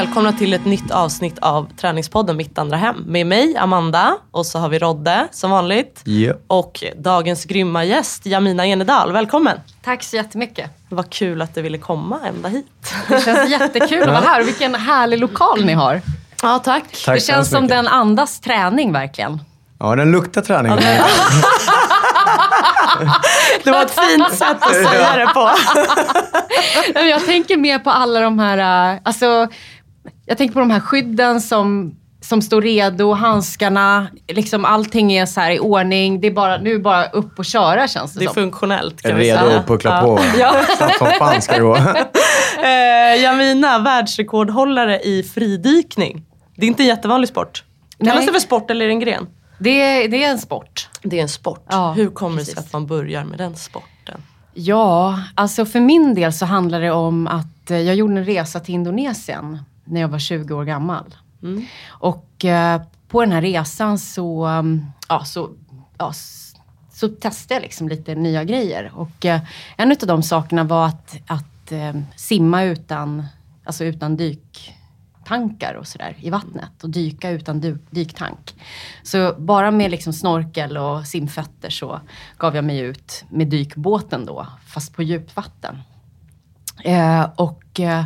Välkomna till ett nytt avsnitt av Träningspodden Mitt andra hem. Med mig, Amanda, och så har vi Rodde som vanligt. Ja. Och dagens grymma gäst, Jamina Enedal. Välkommen! Tack så jättemycket. Vad kul att du ville komma ända hit. Det känns jättekul att vara här vilken härlig lokal ni har. Ja, tack. Det Tack hemskt känns som mycket. den andas träning verkligen. Ja, den luktar träning. Det var ett fint sätt att säga det på. Jag tänker mer på alla de här, äh, alltså, jag tänker på de här skydden som, som står redo, handskarna, liksom allting är så här i ordning. Det är bara, nu är det bara upp och köra känns det, Det är som. funktionellt kan vi Redo säga. att puckla Ja. på. Ja. Snabbt som fan ska det gå. Eh, Jamina, världsrekordhållare i fridykning. Det är inte en jättevanlig sport. Kallas det för sport eller är det en gren? Det, är, det är en sport. Det är en sport. Ja, Hur kommer det sig precis. att man börjar med den sporten? Ja, alltså för min del så handlar det om att eh, jag gjorde en resa till Indonesien när jag var 20 år gammal. Och eh, på den här resan så, um, ja, så, ja, så testade jag liksom lite nya grejer. Och eh, en av de sakerna var att, att eh, simma utan, alltså utan dyktankar och sådär i vattnet. Och dyka utan dy- dyktank. Så bara med liksom snorkel och simfötter så gav jag mig ut med dykbåten då, fast på djupt vatten. Eh, och eh,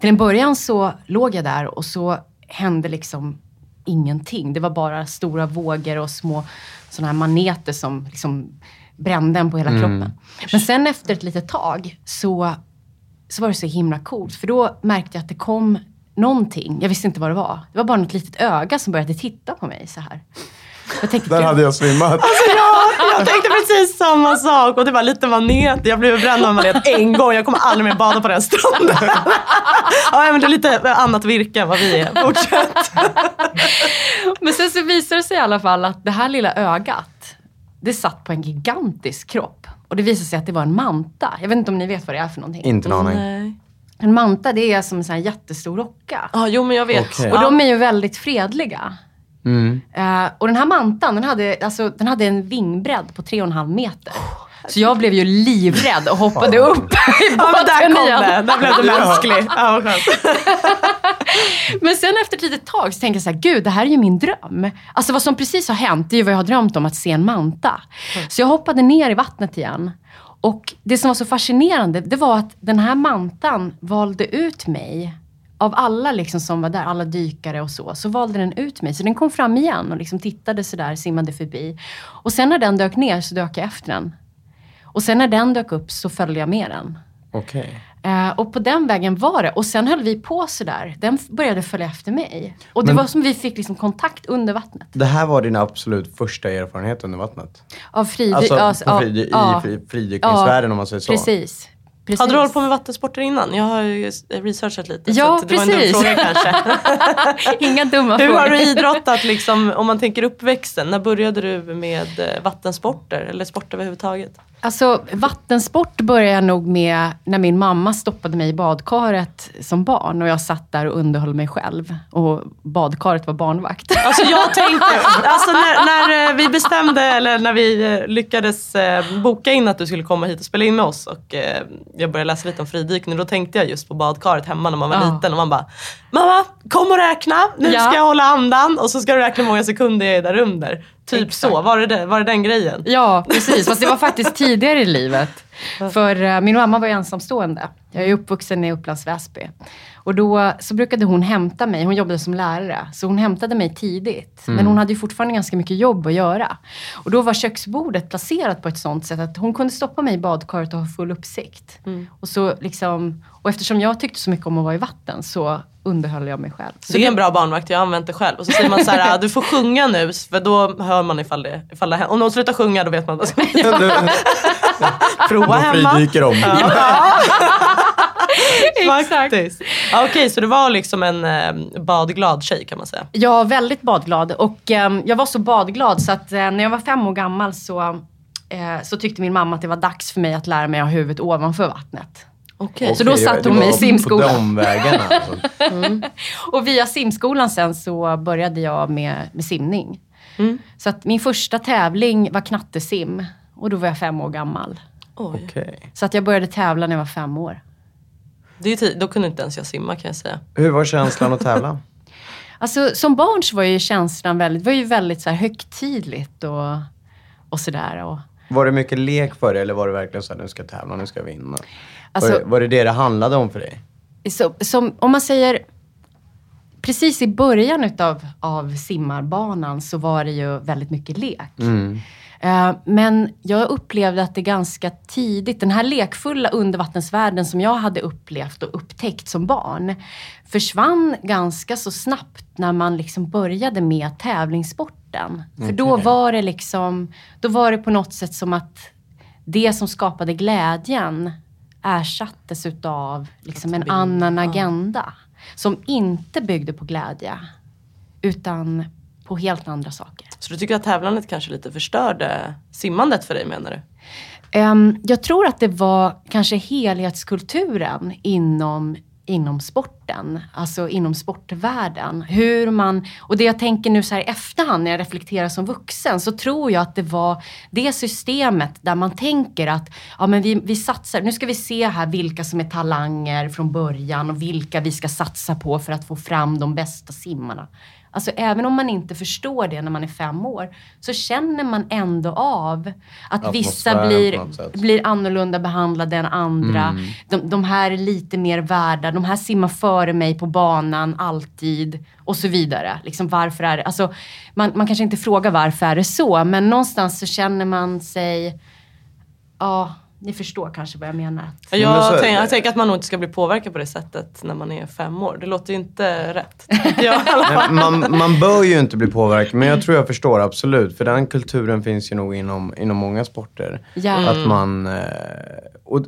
till en början så låg jag där och så hände liksom ingenting. Det var bara stora vågor och små sådana här maneter som liksom brände en på hela kroppen. Men sen efter ett litet tag så, så var det så himla coolt. För då märkte jag att det kom någonting. Jag visste inte vad det var. Det var bara något litet öga som började titta på mig så här. Jag tänkte, Där "Gud, hade jag svimmat. Ja, jag tänkte precis samma sak. Och det var lite manet. Jag blev bränd av manet en gång. Jag kommer aldrig mer bada på den stranden. Ja, men det är lite annat virke än vad vi är. Fortsätt. Men sen så visade det sig i alla fall att det här lilla ögat, det satt på en gigantisk kropp. Och det visade sig att det var en manta. Jag vet inte om ni vet vad det är för någonting. Inte en aning. Nej. En manta, det är som en sån här jättestor rocka. Ja, jo men jag vet. Okej. Och de är ju väldigt fredliga. Mm. Eh, och den här mantan, den hade, alltså, den hade en vingbredd på 3,5 meter. Så jag blev ju livrädd och hoppade upp i Ja, men där båten kom igen. det. Där blev du mänsklig. Ja. Men sen efter ett litet tag så tänkte jag så här, gud det här är ju min dröm. Alltså vad som precis har hänt, det är ju vad jag har drömt om, att se en manta. Så jag hoppade ner i vattnet igen. Och det som var så fascinerande, det var att den här mantan valde ut mig. Av alla liksom som var där, alla dykare och så, så valde den ut mig. Så den kom fram igen och liksom tittade sådär, simmade förbi. Och sen när den dök ner så dök jag efter den. Och sen när den dök upp så följde jag med den. Okej. Eh, och på den vägen var det. Och sen höll vi på sådär. Den började följa efter mig. Och det Men- var som vi fick liksom kontakt under vattnet. Det här var din absolut första erfarenhet under vattnet? Av fridy- Alltså ja, frid- i fri- fridykningsvärlden om man säger så? Precis. Precis. Hade du hållit på med vattensporter innan? Jag har ju researchat lite. Ja, dum precis. kanske. Inga dumma Hur frågor. har du idrottat liksom, om man tänker uppväxten? När började du med eh, vattensporter eller sport överhuvudtaget? Alltså vattensport började jag nog med när min mamma stoppade mig i badkaret som barn och jag satt där och underhöll mig själv. Och badkaret var barnvakt. Alltså jag tänkte, alltså när, när eh, vi bestämde, eller när vi eh, lyckades eh, boka in att du skulle komma hit och spela in med oss och jag började läsa lite om fridykning, då tänkte jag just på badkaret hemma när man var Ja. liten och man bara Mamma, kom och räkna, nu Ja. ska jag hålla andan och så ska du räkna hur många sekunder jag är där under. Typ Exakt. så, var det, var det den grejen? Ja, precis. Fast det var faktiskt tidigare i livet. För eh, min mamma var ju ensamstående. Jag är uppvuxen i Upplands Väsby. Och då så brukade hon hämta mig, hon jobbade som lärare, så hon hämtade mig tidigt. Men hon hade ju fortfarande ganska mycket jobb att göra. Och då var köksbordet placerat på ett sånt sätt att hon kunde stoppa mig i badkaret och ha full uppsikt. Och, så liksom, och eftersom jag tyckte så mycket om att vara i vatten så underhöll jag mig själv. Så det är en bra barnvakt, jag har använt det själv. Och så säger man så här, "Ah, du får sjunga nu, för då hör man ifall det, ifall det händer. Om någon slutar sjunga då vet man vad som Prova Hemma. fridyker de. Faktiskt. Ja, Okej, så du var liksom en eh, badglad tjej kan man säga. Jag var väldigt badglad och ehm, jag var så badglad så att eh, när jag var fem år gammal så, eh, så tyckte min mamma att det var dags för mig att lära mig att ha huvudet ovanför vattnet. Okej. Så då Okej, satt det hon mig i simskolan. På de vägarna. Alltså. Och via simskolan sen så började jag med, med simning. Så att min första tävling var knattesim och då var jag fem år gammal. Oj. Okej. Så att jag började tävla när jag var fem år. Det är tid, då kunde inte ens jag simma kan jag säga. Hur var känslan att tävla? Alltså som barn så var ju känslan väldigt, var ju väldigt så här högtidligt och, och sådär. Och, Var det mycket lek för dig eller var det verkligen så här, nu ska jag tävla, nu ska jag vinna? Alltså- var, det, var det det det handlade om för dig? så, som, om man säger, precis i början utav, av simmarbanan så var det ju väldigt mycket lek. Eh, men jag upplevde att det ganska tidigt, den här lekfulla undervattensvärlden som jag hade upplevt och upptäckt som barn, försvann ganska så snabbt när man liksom började med tävlingssporten. För då var det liksom, då var det på något sätt som att det som skapade glädjen ersattes utav liksom en annan agenda. Som inte byggde på glädje, utan på helt andra saker. Så du tycker att tävlandet kanske lite förstörde simmandet för dig menar du? Ehm, jag tror att det var kanske helhetskulturen inom, inom sporten, alltså inom sportvärlden. Hur man, och det jag tänker nu så här i efterhand när jag reflekterar som vuxen, så tror jag att det var det systemet där man tänker att ja, men vi, vi satsar, nu ska vi se här vilka som är talanger från början och vilka vi ska satsa på för att få fram de bästa simmarna. Alltså även om man inte förstår det när man är fem år, så känner man ändå av att vissa Atmosfären blir, blir annorlunda behandlade än andra. Mm. De, de här är lite mer värda, de här simmar före mig på banan alltid och så vidare. Liksom varför är det, alltså, man, man kanske inte frågar varför är det så, men någonstans så känner man sig, ja, ni förstår kanske vad jag menar. Men Jag, så- tänk, jag tänker att man nog inte ska bli påverkad på det sättet när man är fem år. Det låter ju inte rätt. jag. Man, man bör ju inte bli påverkad, men jag tror jag förstår absolut. För den kulturen finns ju nog inom, inom många sporter. Ja. Att man... eh, Och,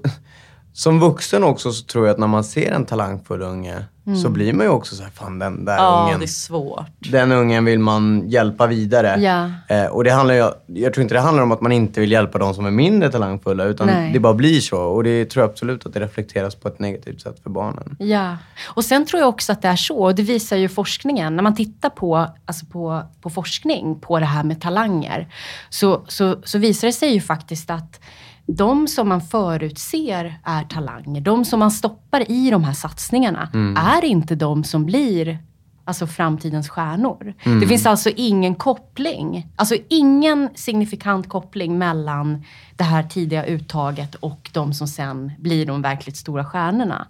som vuxen också så tror jag att när man ser en talangfull unge så blir man ju också så här, fan den där ja, ungen. det är svårt. Den ungen vill man hjälpa vidare. Ja. Eh, och det handlar ju, jag tror inte det handlar om att man inte vill hjälpa de som är mindre talangfulla, utan Nej. det bara blir så. Och det tror jag absolut att det reflekteras på ett negativt sätt för barnen. Ja, och sen tror jag också att det är så, och det visar ju forskningen, när man tittar på, alltså på, på forskning på det här med talanger, så, så, så visar det sig ju faktiskt att de som man förutser är talanger, de som man stoppar i de här satsningarna, är inte de som blir alltså framtidens stjärnor. Det finns alltså ingen koppling, alltså ingen signifikant koppling mellan det här tidiga uttaget och de som sen blir de verkligt stora stjärnorna.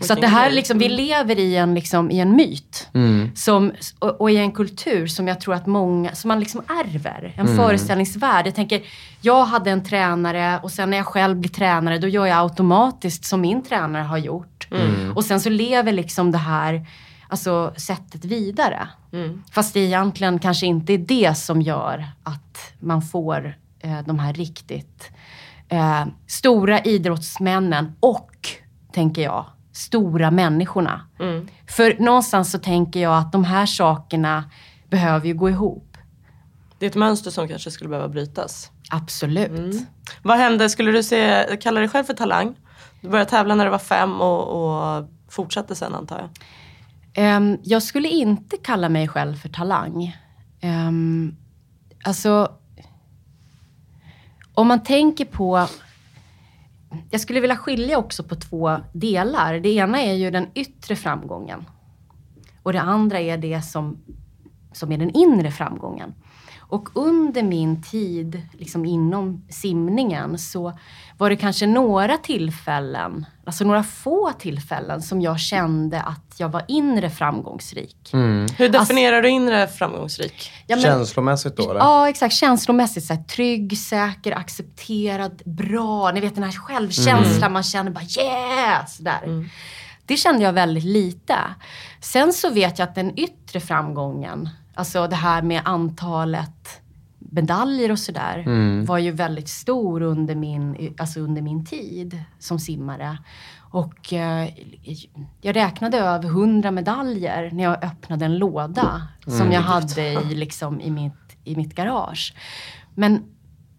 Så att det här liksom, vi lever i en, liksom, i en myt. Som, och, och i en kultur som jag tror att många, som man liksom ärver. En föreställningsvärld. Jag tänker, jag hade en tränare och sen när jag själv blir tränare då gör jag automatiskt som min tränare har gjort. Och sen så lever liksom det här alltså, sättet vidare. Fast det egentligen kanske inte är det som gör att man får eh, de här riktigt eh, stora idrottsmännen och tänker jag, stora människorna. För någonstans så tänker jag att de här sakerna behöver ju gå ihop. Det är ett mönster som kanske skulle behöva brytas. Absolut. Vad hände? Skulle du se, kalla dig själv för talang? Du började tävla när du var fem och, och fortsatte sen antar jag. Um, jag skulle inte kalla mig själv för talang. Um, alltså, om man tänker på... Jag skulle vilja skilja också på två delar. Det ena är ju den yttre framgången. Och det andra är det som, som är den inre framgången. Och under min tid liksom inom simningen så var det kanske några tillfällen, alltså några få tillfällen som jag kände att jag var inre framgångsrik. Hur definierar du inre framgångsrik? Ja, men- Känslomässigt då eller? Ja, exakt. Känslomässigt så här, trygg, säker, accepterad, bra. Ni vet den här självkänslan man känner bara yeah! Sådär. Det kände jag väldigt lite. Sen så vet jag att den yttre framgången, alltså det här med antalet medaljer och sådär, var ju väldigt stor under min, alltså under min tid som simmare. Och eh, jag räknade över 100 medaljer när jag öppnade en låda som jag hade i, liksom, i, mitt, i mitt garage. Men,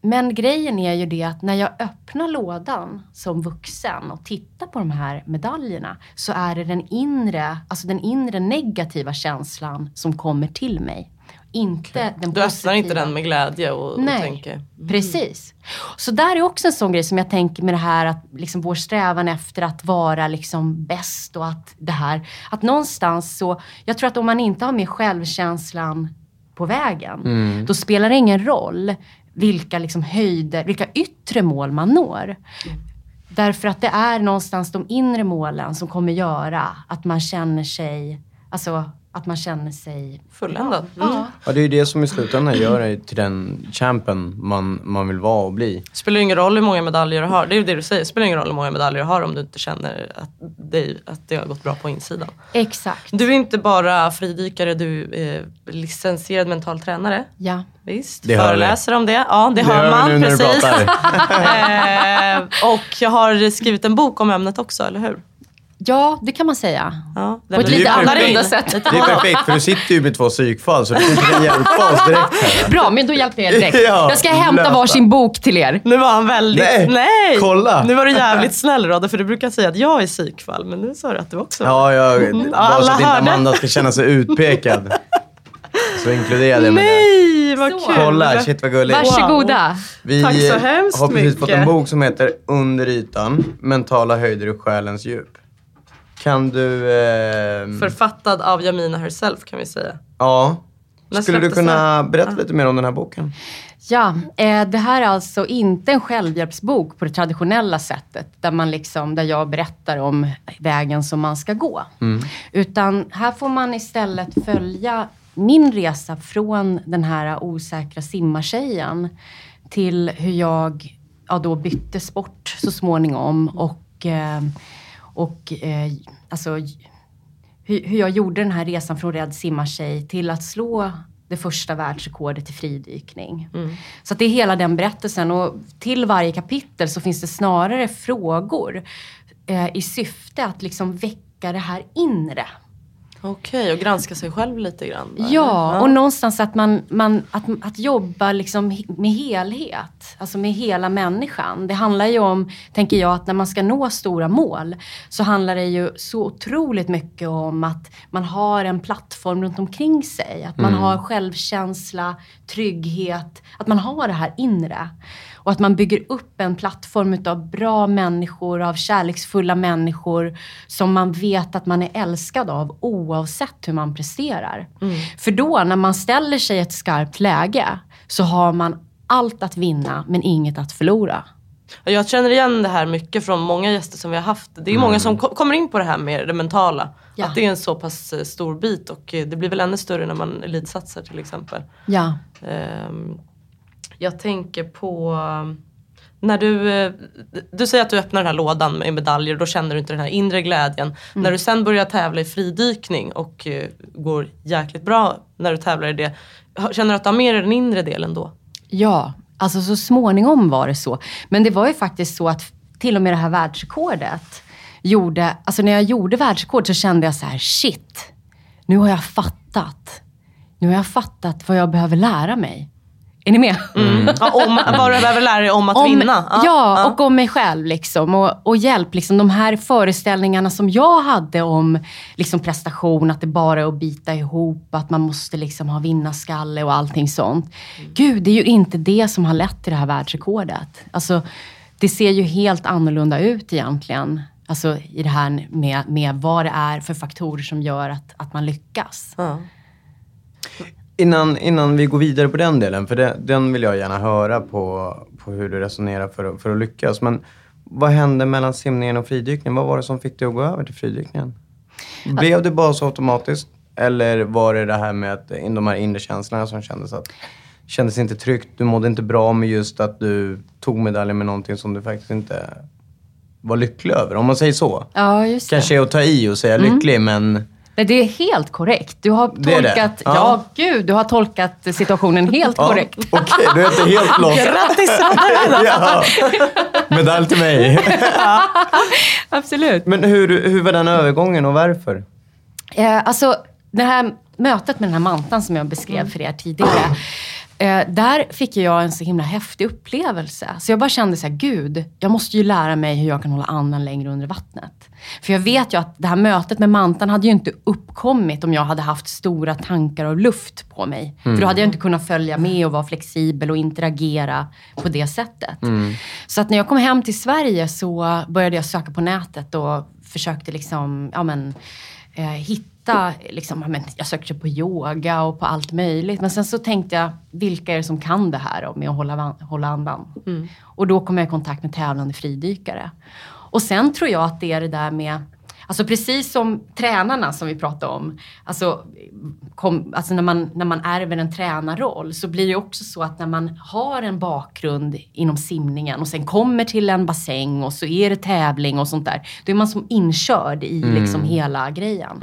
men grejen är ju det att när jag öppnar lådan som vuxen och tittar på de här medaljerna så är det den inre, alltså den inre negativa känslan som kommer till mig. Inte den Du öppnar inte positiva. den med glädje och, och Nej, tänker precis. Så där är också en sån grej som jag tänker med det här att liksom vår strävan efter att vara liksom bäst och att det här, att någonstans så, jag tror att om man inte har med självkänslan på vägen, då spelar det ingen roll vilka liksom höjder, vilka yttre mål man når. Därför att det är någonstans de inre målen som kommer göra att man känner sig, alltså att man känner sig fulländad. Ja. Ja, det är ju det som i slutändan gör dig till den champion man, man vill vara och bli. Spelar ingen roll hur många medaljer du har. Det är ju det du säger. Spelar ingen roll hur många medaljer du har om du inte känner att det, att det har gått bra på insidan. Exakt. Du är inte bara fridykare, du är licensierad mental tränare. Ja. Visst, Det föreläser om det. Ja, det, Det hör man. precis. eh, och jag har skrivit en bok om ämnet också, eller hur? Ja, det kan man säga. Ja, På ett Det är lite annorlunda sätt. Det är perfekt för du sitter ju med två psykfall så du kan hjälpa oss direkt här. Bra, men då hjälper jag er direkt. Ja, jag ska hämta lösa. varsin bok till er. Nu var han väldigt... Nej, kolla. Nu var du jävligt snäll Rodde, för du brukar säga att jag är psykfall, men nu sa du att du också Ja, jag, bara alla så att inte. Amanda ska känna sig utpekad. Så inkluderade jag. Nej, vad kul! Kolla, shit vad gulligt. Varsågoda. Vi Tack så hemskt har precis fått en mycket. bok som heter Under ytan, mentala höjder och själens djup. Kan du... Eh, Författad av Jamina herself kan vi säga. ja. Skulle du kunna berätta lite mer om den här boken? Ja, eh, det här är alltså inte en självhjälpsbok på det traditionella sättet. Där, man liksom, där jag berättar om vägen som man ska gå. Utan här får man istället följa min resa från den här osäkra simmartjejen till hur jag ja, då bytte sport så småningom. Och, eh, och eh, alltså, hur, hur jag gjorde den här resan från rädd simmartjej till att slå det första världsrekordet i fridykning. Så att det är hela den berättelsen och till varje kapitel så finns det snarare frågor eh, i syfte att liksom väcka det här inre. Okej, och granska sig själv lite grann. då, Ja, och någonstans att, man, man, att, att jobba liksom med helhet. Alltså med hela människan. Det handlar ju om, tänker jag, att när man ska nå stora mål så handlar det ju så otroligt mycket om att man har en plattform runt omkring sig. Att man har självkänsla, trygghet, att man har det här inre. Och att man bygger upp en plattform utav bra människor, av kärleksfulla människor som man vet att man är älskad av oavsett hur man presterar. För då när man ställer sig i ett skarpt läge så har man allt att vinna men inget att förlora. Ja, Jag känner igen det här mycket från många gäster som vi har haft. Det är många som ko- kommer in på det här med det mentala. Ja. Att det är en så pass eh, stor bit och eh, det blir väl ännu större när man elitsatsar till exempel. Ja. Ehm, jag tänker på um, när du, eh, du säger att du öppnar den här lådan med medaljer och då känner du inte den här inre glädjen. När du sen börjar tävla i fridykning och eh, går jäkligt bra när du tävlar i det. Känner du att du har med dig den inre delen då? Ja, alltså så småningom var det så. Men det var ju faktiskt så att till och med det här världsrekordet gjorde, alltså när jag gjorde världsrekord så kände jag så här, shit, nu har jag fattat. Nu har jag fattat vad jag behöver lära mig. Är ni med? Ja, om, vad du behöver lära dig om att vinna. Ja, och om mig själv. Liksom, och, och hjälp. Liksom, de här föreställningarna som jag hade om liksom, prestation, att det bara är att bita ihop, att man måste liksom, ha vinnarskalle och allting sånt. Gud, det är ju inte det som har lett till det här världsrekordet. Alltså, det ser ju helt annorlunda ut egentligen. Alltså i det här med, med vad det är för faktorer som gör att, att man lyckas. Ja. Innan, innan vi går vidare på den delen, för det, den vill jag gärna höra på, på hur du resonerar för, att- för att lyckas. Men vad hände mellan simningen och fridykningen? Vad var det som fick dig att gå över till fridykningen? Blev det bara så automatiskt? Eller var det det här med att, de här inre känslorna som kändes att kändes inte tryggt, du mådde inte bra med just att du tog medaljen med någonting som du faktiskt inte var lycklig över, om man säger så. Ja, just det. Kanske är att ta i och säga lycklig, men Nej, det är helt korrekt. Du har Det är det? tolkat, Ja. ja. gud, du har tolkat situationen helt Ja, korrekt. Okej, du är inte helt lost. Grattis ja. Medalj till mig. Absolut. Men hur, hur var den övergången och varför? Eh, alltså, det här mötet med den här mantan som jag beskrev för er tidigare. Eh, där fick jag en så himla häftig upplevelse. Så jag bara kände så här, gud, jag måste ju lära mig hur jag kan hålla andan längre under vattnet. För jag vet ju att det här mötet med mantan hade ju inte uppkommit om jag hade haft stora tankar av luft på mig. För då hade jag inte kunnat följa med och vara flexibel och interagera på det sättet. Så att när jag kom hem till Sverige så började jag söka på nätet och försökte liksom, ja men, eh, hitta, liksom, ja, men, jag sökte på yoga och på allt möjligt. Men sen så tänkte jag, vilka är det som kan det här då, med att hålla, hålla andan? Och då kom jag i kontakt med tävlande fridykare. Och sen tror jag att det är det där med Alltså precis som tränarna som vi pratade om. Alltså, kom, alltså när, man, när man ärver en tränarroll så blir det också så att när man har en bakgrund inom simningen och sen kommer till en bassäng och så är det tävling och sånt där. Då är man som inkörd i liksom hela grejen.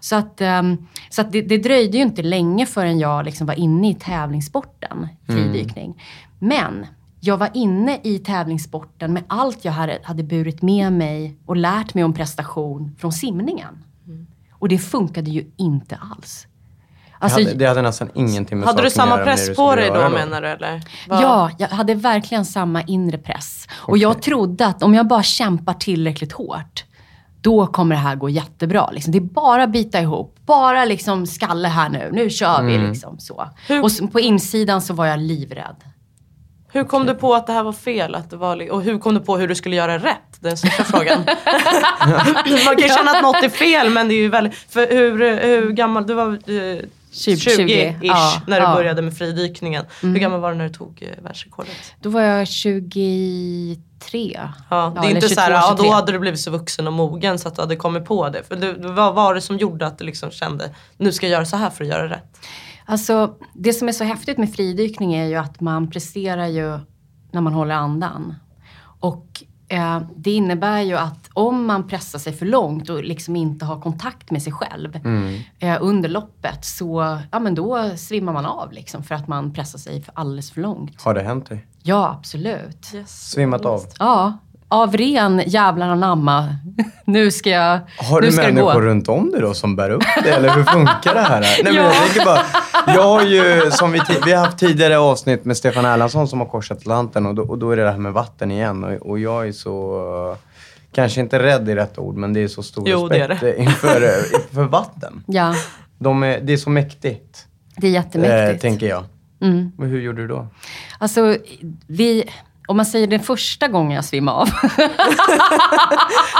Så att, ehm, så att det, det dröjde ju inte länge förrän jag liksom var inne i tävlingssporten fridykning. Men jag var inne i tävlingssporten med allt jag hade, hade burit med mig och lärt mig om prestation från simningen. Och det funkade ju inte alls. Alltså, det, hade, det hade nästan ingenting med Hade du samma press du på dig då göra menar du eller? Ja, jag hade verkligen samma inre press. Och jag trodde att om jag bara kämpar tillräckligt hårt, då kommer det här gå jättebra. Liksom. Det är bara att bita ihop. Bara liksom skalle här nu. Nu kör vi liksom så. Hur- Och på insidan så var jag livrädd. Hur kom du på att det här var fel? Att det var, och hur kom du på hur du skulle göra rätt? Den största frågan. Man kan ju känna att något är fel men det är ju väldigt... För hur, hur gammal... Du var eh, 20, 20-ish ja, när du ja. började med fridykningen. Hur gammal var du när du tog eh, världsrekordet? Då var jag 23. Ja, det är inte så här, 22, ja, då 23. hade du blivit så vuxen och mogen så att du hade kommit på det. För du, vad var det som gjorde att du liksom kände, nu ska jag göra så här för att göra rätt? Alltså, det som är så häftigt med fridykning är ju att man presterar ju när man håller andan. Och eh, det innebär ju att om man pressar sig för långt och liksom inte har kontakt med sig själv eh, under loppet så ja, men då svimmar man av liksom för att man pressar sig för alldeles för långt. Har det hänt dig? Ja, absolut. Svimmat av? Ja, av ren jävlar anamma. nu ska jag, Har nu du ska det människor gå. runt om dig då som bär upp det? Eller hur funkar det här? Nej, men jag, Ja. tänker bara, jag har ju, som vi, vi har haft tidigare avsnitt med Stefan Erlandsson som har korsat Atlanten och då, och då är det det här med vatten igen. Och, och jag är så, kanske inte rädd i rätt ord, men det är så stor Jo, det är respekt inför, inför vatten. Ja, De är, det är så mäktigt, det är jättemäktigt. eh, tänker jag. Mm. Men hur gjorde du då? Alltså, vi, om man säger den första gången jag svimmade av.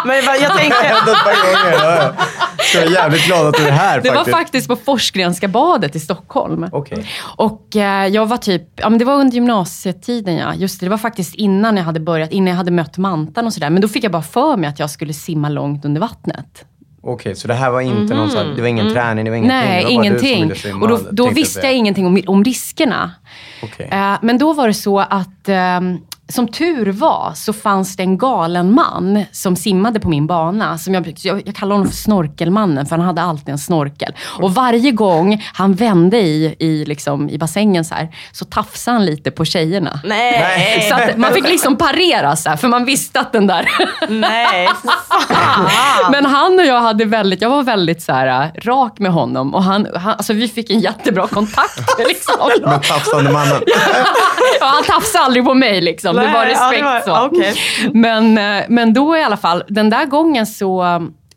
Men jag tänkte, Hänt ett par gånger. Ja, ja. Så jag är jävligt glad att du är här Det var faktiskt. faktiskt på Forsgrenska badet i Stockholm. Okej. Och eh, jag var typ, ja men det var under gymnasietiden ja. Just det, det var faktiskt innan jag hade börjat, innan jag hade mött mantan och sådär. Men då fick jag bara för mig att jag skulle simma långt under vattnet. Okej, så det här var inte någon sån här, det var ingen träning, det var ingenting? Nej, det var ingenting. Och då, då visste det. jag ingenting om, om riskerna. Okej. Eh, men då var det så att eh, som tur var så fanns det en galen man som simmade på min bana. Som jag, jag, jag kallar honom för snorkelmannen, för han hade alltid en snorkel. Och varje gång han vände i, i, liksom, i bassängen så, här, så tafsade han lite på tjejerna. Nej! Så att man fick liksom parera så här, för man visste att den där... Nej! Men han och jag hade väldigt, jag var väldigt så här, äh, rak med honom och han, han, alltså vi fick en jättebra kontakt. Liksom. Men tafsande mannen. ja, han tafsade aldrig på mig liksom. Det var Nej, ja, respekt det var- så. okej. Men, eh, men då i alla fall, den där gången så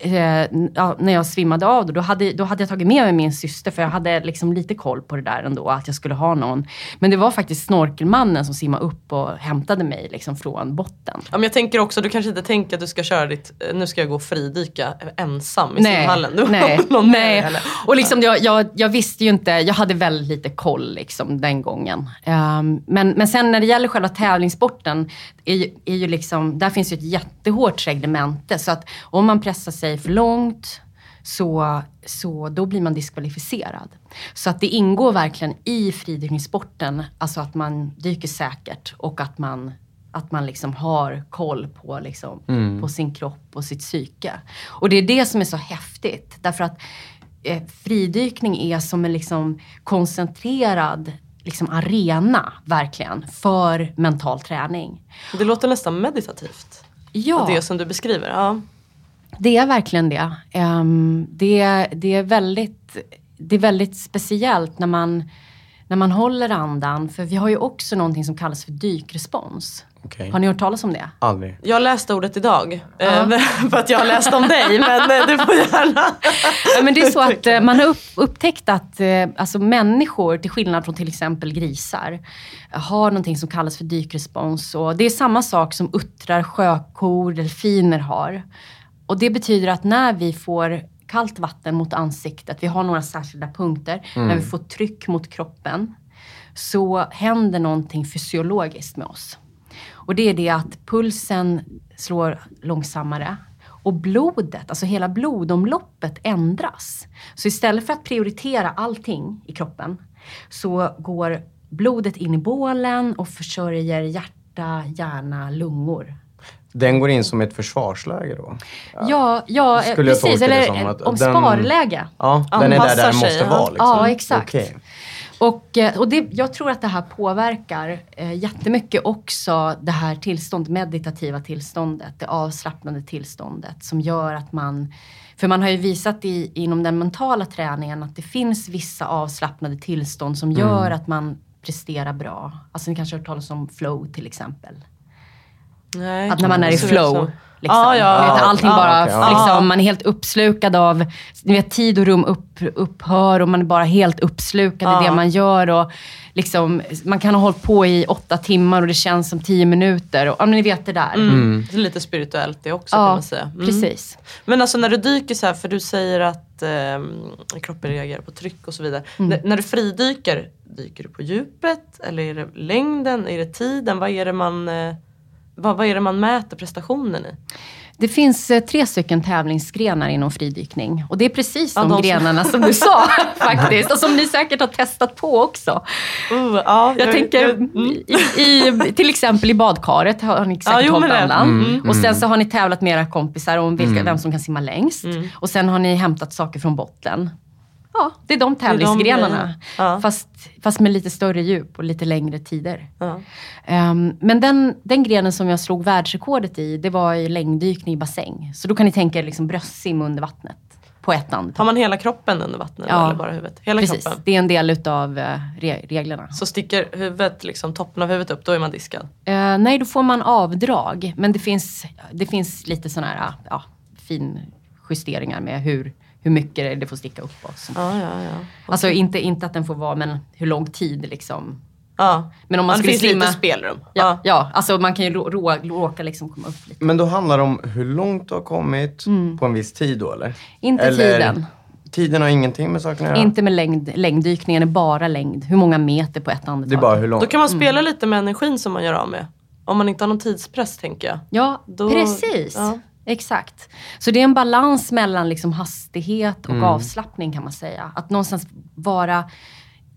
eh, ja, när jag svimmade av då, då hade, då hade jag tagit med mig min syster för jag hade liksom lite koll på det där ändå, att jag skulle ha någon. Men det var faktiskt snorkelmannen som simmade upp och hämtade mig liksom från botten. Ja, men jag tänker också, du kanske inte tänker att du ska köra ditt, eh, nu ska jag gå och fridyka ensam i simhallen. Du nej, dig, nej. eller? Och liksom jag, jag, jag visste ju inte, jag hade väldigt lite koll liksom den gången. Ehm, men, men sen när det gäller själva tävlingssporten, är ju, är ju liksom, där finns ju ett jättehårt reglemente. Så att om man pressar sig för långt, så, så då blir man diskvalificerad. Så att det ingår verkligen i fridykningssporten, alltså att man dyker säkert och att man att man liksom har koll på, liksom, på sin kropp och sitt psyke. Och det är det som är så häftigt. Därför att eh, fridykning är som en liksom koncentrerad liksom arena, verkligen, för mental träning. Det låter nästan meditativt. Ja. Det som du beskriver. Ja. Det är verkligen det. Ehm, det, det, är väldigt, det är väldigt speciellt när man, när man håller andan. För vi har ju också någonting som kallas för dykrespons. Okej. Har ni hört talas om det? Aldrig. Jag läste ordet idag. eh, För att jag har läst om dig. Men eh, du får gärna. Ja, men det är så att eh, man har upp, upptäckt att alltså människor, till skillnad från till exempel grisar, har någonting som kallas för dykrespons. Och det är samma sak som uttrar, sjökor, delfiner har. Och det betyder att när vi får kallt vatten mot ansiktet, vi har några särskilda punkter, när vi får tryck mot kroppen, så händer någonting fysiologiskt med oss. Och det är det att pulsen slår långsammare och blodet, alltså hela blodomloppet ändras. Så istället för att prioritera allting i kroppen så går blodet in i bålen och försörjer hjärta, hjärna, lungor. Den går in som ett försvarsläge då? Ja, ja Skulle precis. Eller som att om den- sparläge. Ja, den är där, den sig, måste ja. vara. Liksom. Ja, exakt. Okej. Och, eh, och det, jag tror att det här påverkar eh, jättemycket också det här tillstånd, meditativa tillståndet, det avslappnade tillståndet som gör att man för man har ju visat i, inom den mentala träningen att det finns vissa avslappnade tillstånd som gör att man presterar bra. Alltså ni kanske har hört talas om flow till exempel. Nej, Att när man är i flow. Liksom. Ja, ja. Vet, allting Ja, bara, okej, ja. liksom, man är helt uppslukad av, ni vet, tid och rum upp, upphör och man är bara helt uppslukad i det man gör. Och liksom, man kan ha hållit på i åtta timmar och det känns som tio minuter. Och, ja, men ni vet det där. Mm. Det är lite spirituellt det också kan man säga. Mm. precis. Men alltså när du dyker så här, för du säger att eh, kroppen reagerar på tryck och så vidare. Mm. När du fridyker, dyker du på djupet eller är det längden, är det tiden? Vad är det man, eh, vad, vad är det man mäter prestationen i? Det finns eh, tre stycken tävlingsgrenar inom fridykning. Och det är precis Ja, de, de som- grenarna som du sa faktiskt. Och som ni säkert har testat på också. Uh, ja, Jag tänker, mm. i, i, till exempel i badkaret har ni säkert Ja, hållit andan. mm, Och sen så har ni tävlat med era kompisar om vilka, Mm. vem som kan simma längst. Mm. Och sen har ni hämtat saker från botten. Ja, det är de är de tävlingsgrenarna. grejerna. Ja. Fast, fast med lite större djup och lite längre tider. Ja. Ehm, men den, den grenen som jag slog världsrekordet i, det var i längddykning i bassäng. Så då kan ni tänka er liksom bröstsim under vattnet. På ett andetag. Har man hela kroppen under vattnet Ja. eller bara huvudet? Hela Precis, kroppen? det är en del utav eh, re- reglerna. Så sticker huvudet, liksom toppen av huvudet upp, då är man diskad? Eh, nej, då får man avdrag. Men det finns, det finns lite sådana här ja, fin justeringar med hur, hur mycket det får sticka upp. Och sånt. Ja, ja, ja. Alltså inte, inte att den får vara, men hur lång tid liksom. ja. Men om man ja, det finns simma... lite spelrum. Ja, ja, alltså man kan ju rå, rå, råka liksom komma upp lite. Men då handlar det om hur långt du har kommit på en viss tid då eller? Mm. Inte eller, tiden. Tiden har ingenting med saken att göra? Inte med längd, längddykningen, är bara längd. Hur många meter på ett andetag. Det är bara hur långt? Då kan man spela Mm. lite med energin som man gör av med. Om man inte har någon tidspress tänker jag. Ja, Då- precis. ja. Exakt. Så det är en balans mellan liksom hastighet och Mm. avslappning kan man säga. Att någonstans vara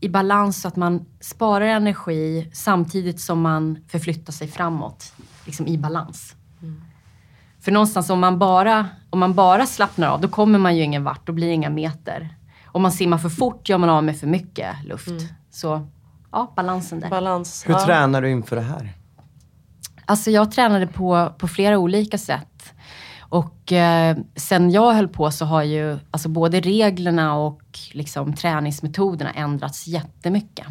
i balans så att man sparar energi samtidigt som man förflyttar sig framåt. Liksom i balans. För någonstans om man, bara, om man bara slappnar av, då kommer man ju ingen vart. Då blir det inga meter. Om man simmar för fort gör man av med för mycket luft. Så ja, balansen där. Balans. Hur ja. tränar du inför det här? Alltså jag tränade på, på flera olika sätt. Och eh, sen jag höll på så har ju alltså både reglerna och liksom, träningsmetoderna ändrats jättemycket.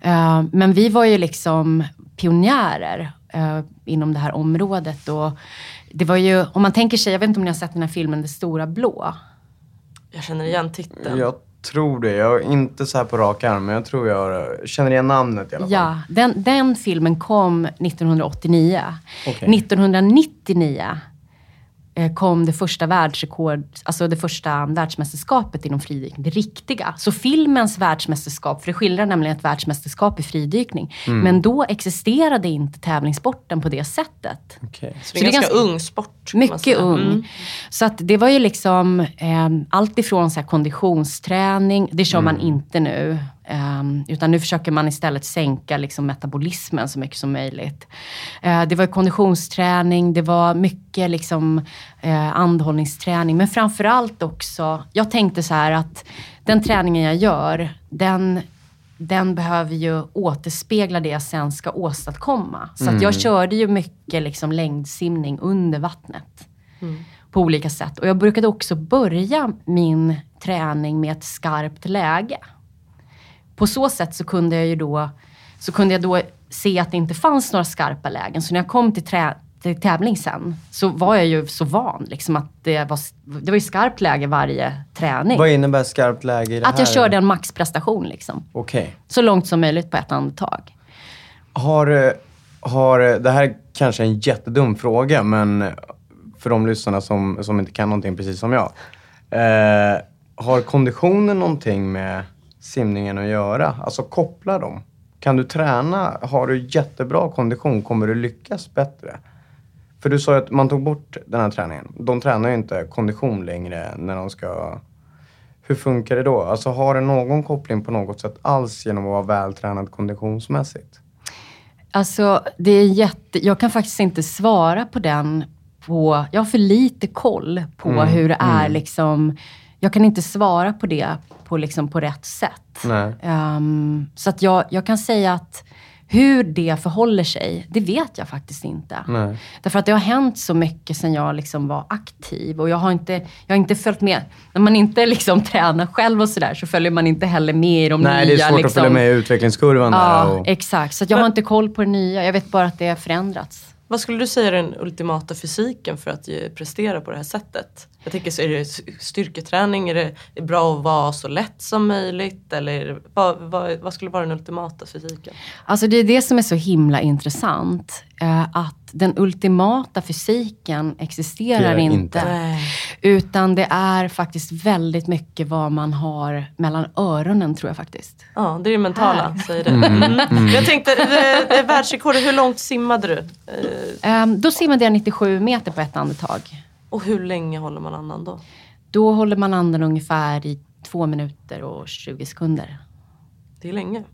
Eh, men vi var ju liksom pionjärer eh, inom det här området. Och det var ju, om man tänker sig, jag vet inte om ni har sett den här filmen Det stora blå? Jag känner igen titeln. Jag tror det. Jag är inte så här på rak arm, men jag tror jag känner igen namnet i alla fall. Ja, den, den filmen kom 1989. Okej. 1999 eh, kom det första världsrekord, alltså det första världsmästerskapet inom fridykning. Det riktiga. Så filmens världsmästerskap, för det skildrar nämligen ett världsmästerskap i fridykning. Mm. Men då existerade inte tävlingssporten på det sättet. Okej. Så det är en ganska ung sport. Mycket ung. Mm. Så att det var ju liksom eh, allt ifrån så här konditionsträning, det kör man inte nu. Eh, utan nu försöker man istället sänka liksom metabolismen så mycket som möjligt. Eh, det var konditionsträning, det var mycket liksom, eh, andhållningsträning. Men framförallt också, jag tänkte så här att den träningen jag gör, den den behöver ju återspegla det jag sen ska åstadkomma. Så att jag körde ju mycket liksom längdsimning under vattnet. På olika sätt. Och jag brukade också börja min träning med ett skarpt läge. På så sätt så kunde jag ju då, så kunde jag då se att det inte fanns några skarpa lägen. Så när jag kom till, trä, till tävling sen så var jag ju så van liksom att det var, det var ju skarpt läge varje träning. Vad innebär skarpt läge i det Att här? jag körde en maxprestation liksom. Okej. Så långt som möjligt på ett andetag. Har, har, det här är kanske en jättedum fråga, men för de lyssnarna som, som inte kan någonting precis som jag. Eh, har konditionen någonting med simningen att göra? Alltså koppla dem. Kan du träna? Har du jättebra kondition kommer du lyckas bättre. För du sa ju att man tog bort den här träningen. De tränar ju inte kondition längre när de ska... Hur funkar det då? Alltså har det någon koppling på något sätt alls genom att vara vältränad konditionsmässigt? Alltså, det är jätte... Jag kan faktiskt inte svara på den på... Jag har för lite koll på Mm, hur det är liksom... Jag kan inte svara på det på, liksom, på rätt sätt. Nej. Ehm, så att jag, jag kan säga att hur det förhåller sig, det vet jag faktiskt inte. Nej. Därför att det har hänt så mycket sen jag liksom var aktiv och jag har inte, jag har inte följt med. När man inte liksom tränar själv och sådär så följer man inte heller med i de Nej, nya. det är svårt liksom, att följa med i utvecklingskurvan Ja. Och, exakt. Så att jag har inte koll på det nya. Jag vet bara att det har förändrats. Vad skulle du säga är den ultimata fysiken för att prestera på det här sättet? Jag tänker, så är det styrketräning? Är det bra att vara så lätt som möjligt? Eller vad, vad, vad skulle vara den ultimata fysiken? Alltså det är det som är så himla intressant. Eh, att den ultimata fysiken existerar inte. inte. Utan det är faktiskt väldigt mycket vad man har mellan öronen tror jag faktiskt. Ja, det är det mentala, säger det. Mm. Jag tänkte, eh, världsrekordet, hur långt simmade du? Eh, Eh, då simmade jag 97 meter på ett andetag. Och hur länge håller man andan då? Då håller man andan ungefär i två minuter och 20 sekunder. Det är länge.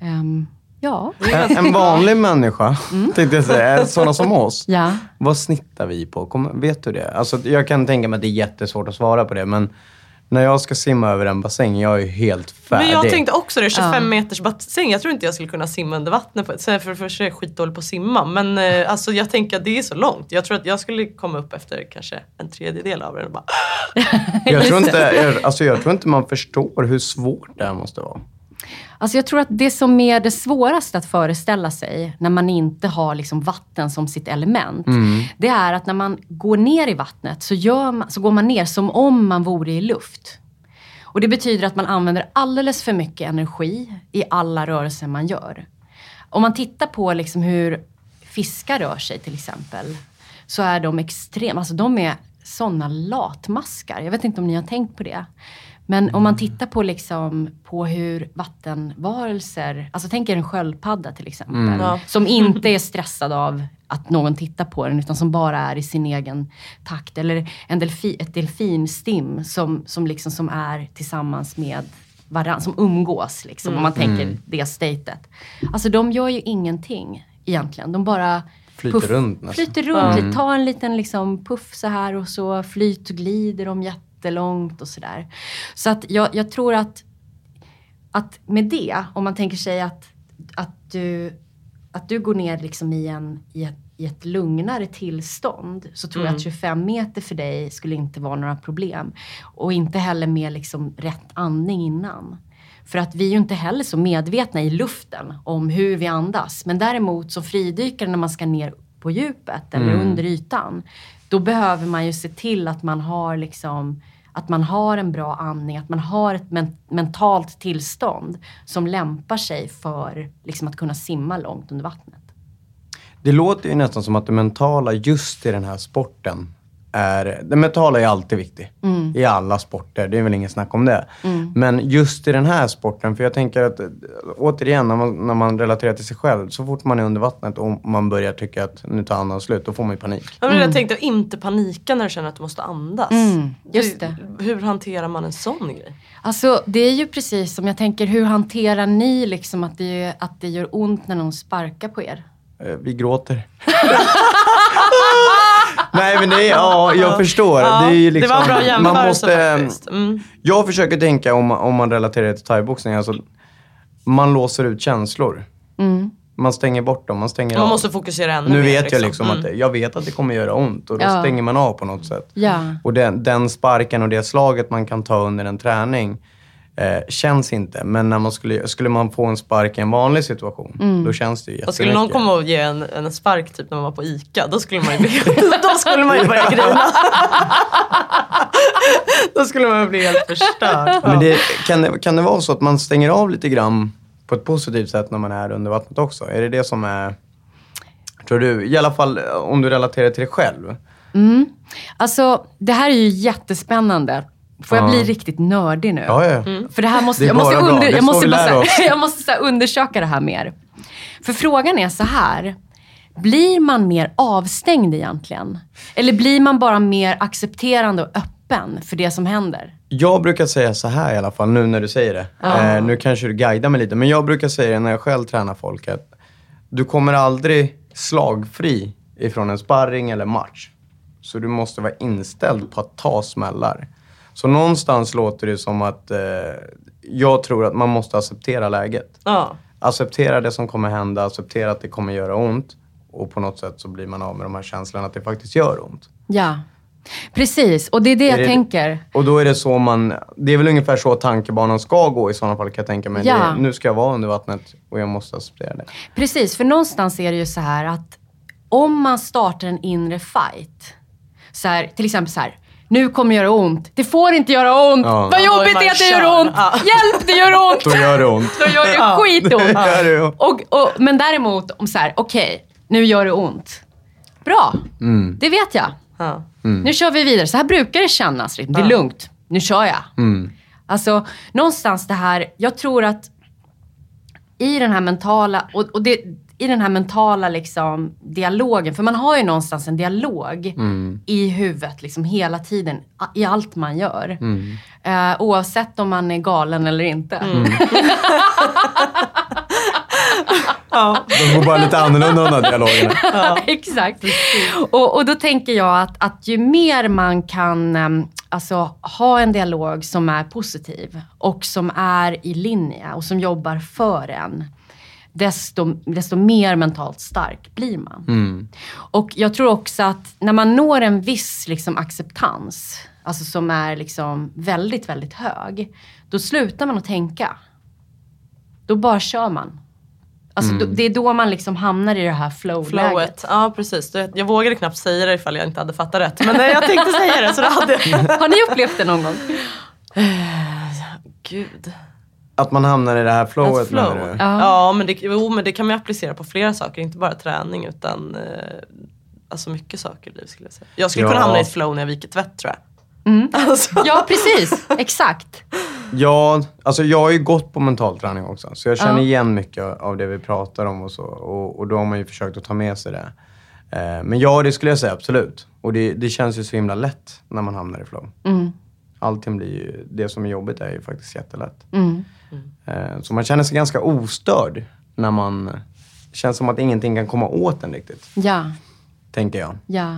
Ehm, ja. en, en vanlig människa, Mm. tänkte jag säga, sådana som oss. ja. Vad snittar vi på? Kom, vet du det? Alltså, jag kan tänka mig att det är jättesvårt att svara på det, men när jag ska simma över en bassäng, jag är ju helt färdig. Men jag tänkte också det, 25 Ja. meters bassäng. Jag tror inte jag skulle kunna simma under vattnet. Så för det första är jag skitdålig på att simma. Men eh, alltså, jag tänker att det är så långt. Jag tror att jag skulle komma upp efter kanske en tredjedel av den och bara jag, tror inte, jag, alltså, jag tror inte man förstår hur svårt det här måste vara. Alltså jag tror att det som är det svåraste att föreställa sig när man inte har liksom vatten som sitt element. Det är att när man går ner i vattnet så, man, så går man ner som om man vore i luft. Och det betyder att man använder alldeles för mycket energi i alla rörelser man gör. Om man tittar på liksom hur fiskar rör sig till exempel. Så är de extremt, alltså de är sådana latmaskar. Jag vet inte om ni har tänkt på det. Men om man tittar på, liksom, på hur vattenvarelser, alltså tänk er en sköldpadda till exempel. Ja. Som inte är stressad av att någon tittar på den utan som bara är i sin egen takt. Eller en delfi, ett delfinstim som, som, liksom, som är tillsammans med varandra, som umgås liksom, om man tänker det statet. Alltså de gör ju ingenting egentligen. De bara Flyter runt nästan. Flyter runt, lite, tar en liten liksom, puff så här och så flyt och glider de jättelångt och sådär. Så att jag, jag tror att, att med det, om man tänker sig att, att, du, att du går ner liksom i, en, i, ett, i ett lugnare tillstånd så tror jag att 25 meter för dig skulle inte vara några problem. Och inte heller med liksom rätt andning innan. För att vi är ju inte heller så medvetna i luften om hur vi andas. Men däremot som fridykare när man ska ner på djupet eller under ytan. Då behöver man ju se till att man har liksom att man har en bra andning, att man har ett men- mentalt tillstånd som lämpar sig för liksom, att kunna simma långt under vattnet. Det låter ju nästan som att det mentala just i den här sporten är... Det mentala är alltid viktigt. I alla sporter. Det är väl ingen snack om det. Men just i den här sporten, för jag tänker att återigen när man, när man relaterar till sig själv. Så fort man är under vattnet och man börjar tycka att nu tar andan slut, då får man ju panik. Ja, men Jag tänkte att inte panika när du känner att du måste andas. Mm, just det. Hur, hur hanterar man en sån grej? Alltså det är ju precis som jag tänker, hur hanterar ni liksom att det, att det gör ont när någon sparkar på er? Eh, Vi gråter. Nej men det är, ja jag förstår. Ja, det, är liksom, det var en bra jämförelse man måste, faktiskt. Mm. Jag försöker tänka om, om man relaterar till thaiboxning. Alltså, man låser ut känslor. Man stänger bort dem. Man stänger Man av. måste fokusera ännu Nu mer. vet jag liksom Mm. att jag vet att det kommer göra ont och då Ja. stänger man av på något sätt. Ja. Och den, den sparken och det slaget man kan ta under en träning eh, känns inte. Men när man skulle, skulle man få en spark i en vanlig situation, då känns det ju Och skulle någon jättemycket. komma och ge en, en spark typ när man var på ICA, då skulle man ju bli, då skulle man ju börja grina. då skulle man bli helt förstörd. Men det, kan, det, kan det vara så att man stänger av lite grann på ett positivt sätt när man är under vattnet också? Är det det som är, tror du, i alla fall eh, om du relaterar till dig själv? Alltså det här är ju jättespännande. Får jag Ja. bli riktigt nördig nu? Ja, ja. För det här måste, Det jag måste, under, jag måste, bara, jag måste så undersöka det här mer. För frågan är så här. Blir man mer avstängd egentligen? Eller blir man bara mer accepterande och öppen för det som händer? Jag brukar säga så här i alla fall, nu när du säger det. Eh, nu kanske du guidar mig lite, men jag brukar säga det när jag själv tränar folk att du kommer aldrig slagfri ifrån en sparring eller match. Så du måste vara inställd på att ta smällar. Så någonstans låter det som att eh, jag tror att man måste acceptera läget. Ja. Acceptera det som kommer hända, acceptera att det kommer göra ont. Och på något sätt så blir man av med de här känslorna att det faktiskt gör ont. Ja, precis. Och det är det jag det- tänker. Och då är det så man, det är väl ungefär så tankebanan ska gå i sådana fall kan jag tänka mig. Ja. Det, är- nu ska jag vara under vattnet och jag måste acceptera det. Precis, för någonstans är det ju så här att om man startar en inre fight. Så här, till exempel så här. Nu kommer det göra ont. Det får inte göra ont. Ja. Vad jobbigt det är att det gör ont. Ja. Hjälp, det gör ont. Då gör det ont. Då gör det Ja. skitont. Det ont. Och, och, men däremot om så här, okej, nu gör det ont. Bra, Mm. det vet jag. Ja. Nu kör vi vidare. Så här brukar det kännas. Det är lugnt. Nu kör jag. Mm. Alltså, någonstans det här, jag tror att i den här mentala, och, och det, i den här mentala liksom, dialogen, för man har ju någonstans en dialog Mm. i huvudet liksom, hela tiden, i allt man gör. Eh, oavsett om man är galen eller inte. De går bara lite annorlunda de här dialogerna. Exakt. Och, och då tänker jag att, att ju mer man kan em, alltså, ha en dialog som är positiv och som är i linje och som jobbar för en, desto, desto mer mentalt stark blir man. Och jag tror också att när man når en viss liksom, acceptans, alltså som är liksom väldigt, väldigt hög, då slutar man att tänka. Då bara kör man. Alltså, då, det är då man liksom hamnar i det här flow-läget. Flowet. Ja precis. Jag vågade knappt säga det ifall jag inte hade fattat rätt. Men nej, jag tänkte säga det så det hade jag. Har ni upplevt det någon gång? Gud. Att man hamnar i det här flowet flow. menar du? Ja, men, det, jo, men det kan man ju applicera på flera saker. Inte bara träning utan eh, alltså mycket saker i livet skulle jag säga. Jag skulle Ja. kunna hamna i ett flow när jag viker tvätt tror jag. Alltså. Ja, precis. Exakt. Ja, alltså jag har ju gått på mental träning också. Så jag känner Ja. igen mycket av det vi pratar om och så. Och, och då har man ju försökt att ta med sig det. Eh, men ja, det skulle jag säga absolut. Och det, det känns ju så himla lätt när man hamnar i flow. allting blir ju, det som är jobbigt är ju faktiskt jättelätt. Mm. Eh, Så man känner sig ganska ostörd när man, känns som att ingenting kan komma åt en riktigt, Ja. tänker jag. Ja.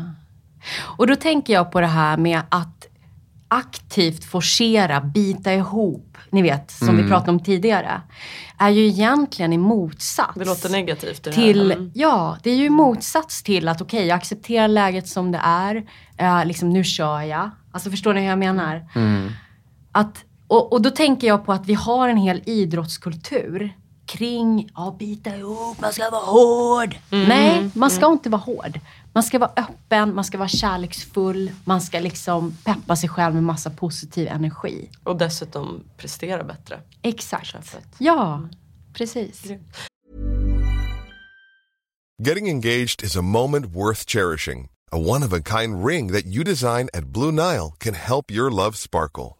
Och då tänker jag på det här med att aktivt forcera, bita ihop, ni vet, som vi pratade om tidigare, är ju egentligen i motsats. Det låter negativt det till, här. Mm. Ja, det är ju i motsats till att okej, jag accepterar läget som det är. Eh, liksom, nu kör jag. Alltså förstår ni hur jag menar? Att, och, och då tänker jag på att vi har en hel idrottskultur kring, ja bita ihop, man ska vara hård. Nej, man ska inte vara hård. Man ska vara öppen, man ska vara kärleksfull, man ska liksom peppa sig själv med massa positiv energi. Och dessutom prestera bättre. Exakt. Köpet. Ja, precis. Getting engaged is a moment worth cherishing. A one of a kind ring that you design at Blue Nile can help your love sparkle.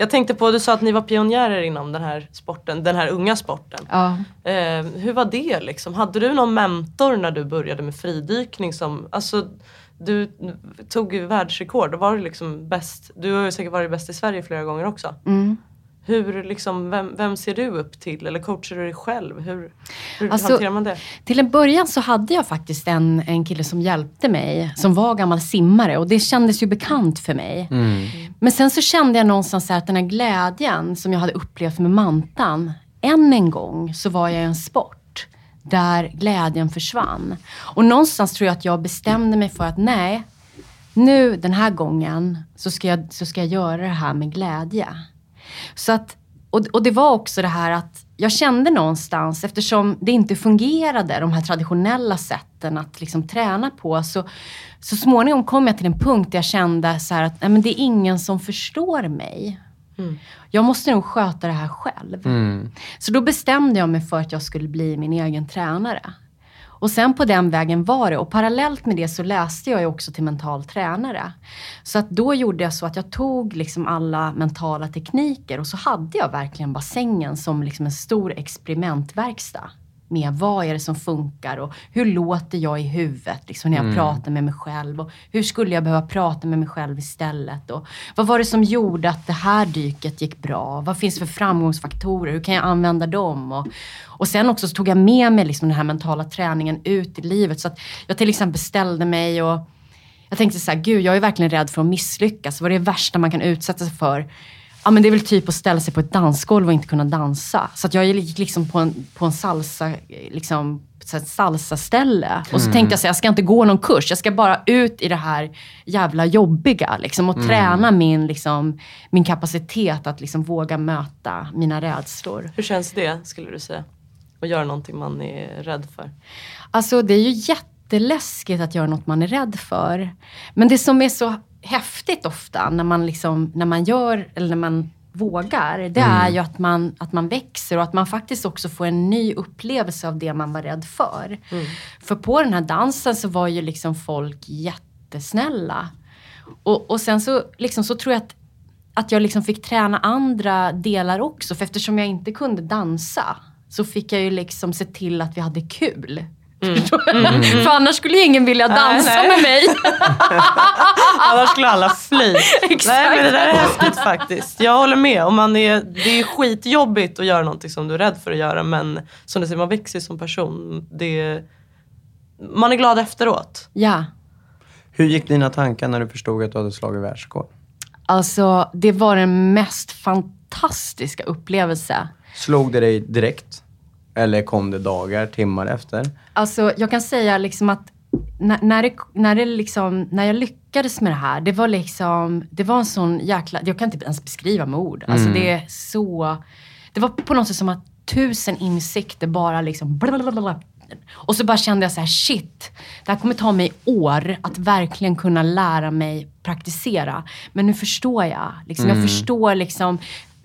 Jag tänkte på, du sa att ni var pionjärer inom den här sporten, den här unga sporten. Ja. Eh, hur var det liksom? Hade du någon mentor när du började med fridykning som, alltså du tog ju världsrekord, då var liksom bäst, du har ju säkert varit bäst i Sverige flera gånger också. Mm. Hur liksom, vem, vem ser du upp till? Eller coachar du dig själv? Hur, hur Alltså, hanterar man det? Till en början så hade jag faktiskt en, en kille som hjälpte mig, som var gammal simmare och det kändes ju bekant för mig. Men sen så kände jag någonstans så här att den här glädjen som jag hade upplevt med mantan, än en gång så var jag i en sport där glädjen försvann. Och någonstans tror jag att jag bestämde mig för att nej, nu den här gången så ska jag, så ska jag göra det här med glädje. Så att, och, och det var också det här att jag kände någonstans, eftersom det inte fungerade, de här traditionella sätten att liksom träna på, så, så småningom kom jag till en punkt där jag kände så här att nej, men det är ingen som förstår mig. Jag måste nog sköta det här själv. Så då bestämde jag mig för att jag skulle bli min egen tränare. Och sen på den vägen var det. Och parallellt med det så läste jag ju också till mental tränare. Så att då gjorde jag så att jag tog liksom alla mentala tekniker och så hade jag verkligen bassängen som liksom en stor experimentverkstad. Med vad är det som funkar och hur låter jag i huvudet liksom, när jag pratar med mig själv. Och hur skulle jag behöva prata med mig själv istället? Och vad var det som gjorde att det här dyket gick bra? Vad finns för framgångsfaktorer? Hur kan jag använda dem? Och, och sen också så tog jag med mig liksom den här mentala träningen ut i livet. Så att jag till exempel ställde mig och jag tänkte så här, gud jag är verkligen rädd för att misslyckas. Vad är det värsta man kan utsätta sig för? Ja men det är väl typ att ställa sig på ett dansgolv och inte kunna dansa. Så att jag gick liksom på en, på en salsa, liksom, så här salsa-ställe. Och så tänkte jag så jag ska inte gå någon kurs. Jag ska bara ut i det här jävla jobbiga. Liksom, och träna min, liksom, min kapacitet att liksom, våga möta mina rädslor. Hur känns det skulle du säga? Att göra någonting man är rädd för? Alltså det är ju jätteläskigt att göra något man är rädd för. Men det som är så häftigt ofta när man, liksom, när man gör, eller när man vågar, det är ju att man, att man växer och att man faktiskt också får en ny upplevelse av det man var rädd för. För på den här dansen så var ju liksom folk jättesnälla. Och, och sen så, liksom, så tror jag att, att jag liksom fick träna andra delar också. För eftersom jag inte kunde dansa så fick jag ju liksom se till att vi hade kul. För annars skulle ingen vilja dansa nej. med mig. Annars skulle alla fly. Exakt. Nej men det där är häftigt faktiskt. Jag håller med. Och man är, det är skitjobbigt att göra någonting som du är rädd för att göra men som du säger, man växer som person. Det, man är glad efteråt. Ja. Hur gick dina tankar när du förstod att du hade slagit världsrekord? Alltså, det var den mest fantastiska upplevelse. Slog det dig direkt? Eller kom det dagar, timmar efter? Alltså, jag kan säga liksom att när, när, det, när, det liksom, när jag lyckades med det här, det var liksom, det var en sån jäkla, jag kan inte ens beskriva med ord. Alltså det är så, det var på något sätt som att tusen insikter bara liksom blablabla. Och så bara kände jag så här, shit, det här kommer ta mig år att verkligen kunna lära mig praktisera. Men nu förstår jag. Liksom, Jag förstår liksom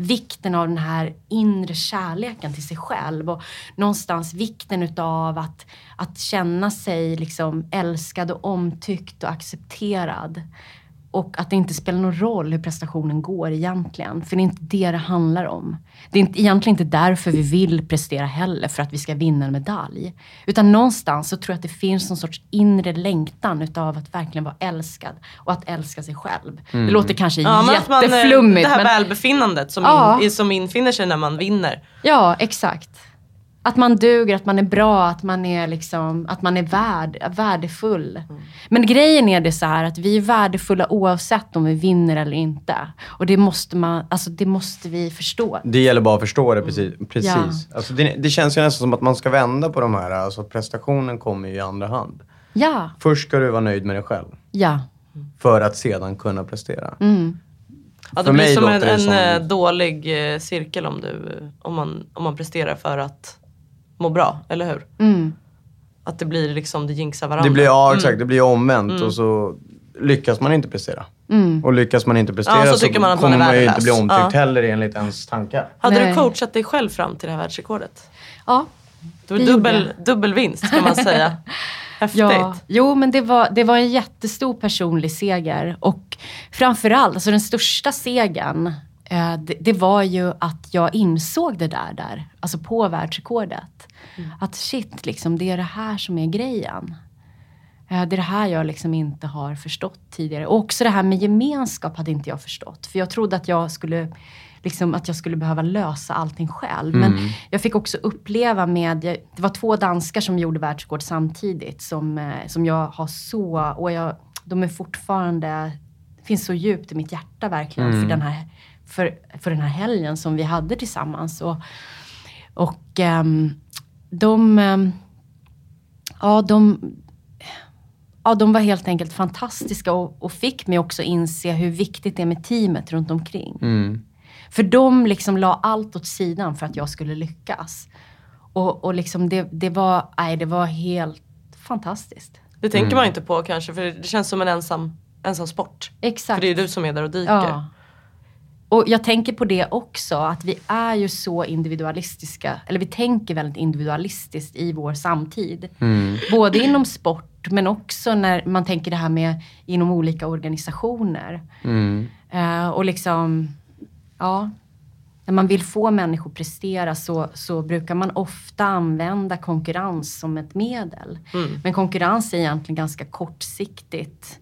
vikten av den här inre kärleken till sig själv och någonstans vikten utav att, att känna sig liksom älskad och omtyckt och accepterad. Och att det inte spelar någon roll hur prestationen går egentligen. För det är inte det det handlar om. Det är inte, egentligen inte därför vi vill prestera heller, för att vi ska vinna en medalj. Utan någonstans så tror jag att det finns någon sorts inre längtan utav att verkligen vara älskad. Och att älska sig själv. Det låter kanske Ja, men att man, eh, jätteflummigt. det här men- välbefinnandet som, Ja. in, som infinner sig när man vinner. Ja, exakt. Att man duger, att man är bra, att man är, liksom, att man är värd, värdefull. Men grejen är det så här att vi är värdefulla oavsett om vi vinner eller inte. Och det måste, man, alltså det måste vi förstå. Det gäller bara att förstå det precis. precis. Ja. Alltså det, det känns ju nästan som att man ska vända på de här. Alltså prestationen kommer ju i andra hand. Ja, Först ska du vara nöjd med dig själv. ja. För att sedan kunna prestera. Mm. Ja, det För blir mig som en, en som- eh, dålig eh, cirkel om, du, om, man, om man presterar för att må bra, eller hur? Mm. Att det blir liksom, det jinxar varandra. Det blir, ja Mm. exakt, det blir omvänt och så lyckas man inte prestera. Mm. Och lyckas man inte prestera Ja, så så, tycker man att man kommer man ju inte bli omtyckt Ja. heller enligt ens tankar. Hade Nej. du coachat dig själv fram till det här världsrekordet? Ja, Det var dubbel, dubbel vinst kan man säga. Häftigt. Ja, jo men det var, det var en jättestor personlig seger. Och framförallt, alltså den största segern, det, det var ju att jag insåg det där, där alltså på världsrekordet. Att shit, liksom, det är det här som är grejen. Eh, det är det här jag liksom inte har förstått tidigare. Och också det här med gemenskap hade inte jag förstått. För jag trodde att jag skulle liksom att jag skulle behöva lösa allting själv. Men jag fick också uppleva med, det var två danskar som gjorde världsrekord samtidigt som, eh, som jag har så, och jag, de är fortfarande, finns så djupt i mitt hjärta verkligen för, den här, för, för den här helgen som vi hade tillsammans. Och, och ehm, de, ehm, ja de, ja, de var helt enkelt fantastiska och, och fick mig också inse hur viktigt det är med teamet runt omkring. För de liksom la allt åt sidan för att jag skulle lyckas. Och, och liksom det, det, var, nej, det var helt fantastiskt. Det tänker man inte på kanske, för det känns som en ensam, ensam sport. Exakt. För det är du som är där och dyker. Ja. Och jag tänker på det också, att vi är ju så individualistiska, eller vi tänker väldigt individualistiskt i vår samtid. Både inom sport, men också när man tänker det här med inom olika organisationer. Eh, och liksom, ja, när man vill få människor prestera så, så brukar man ofta använda konkurrens som ett medel. Men konkurrens är egentligen ganska kortsiktigt.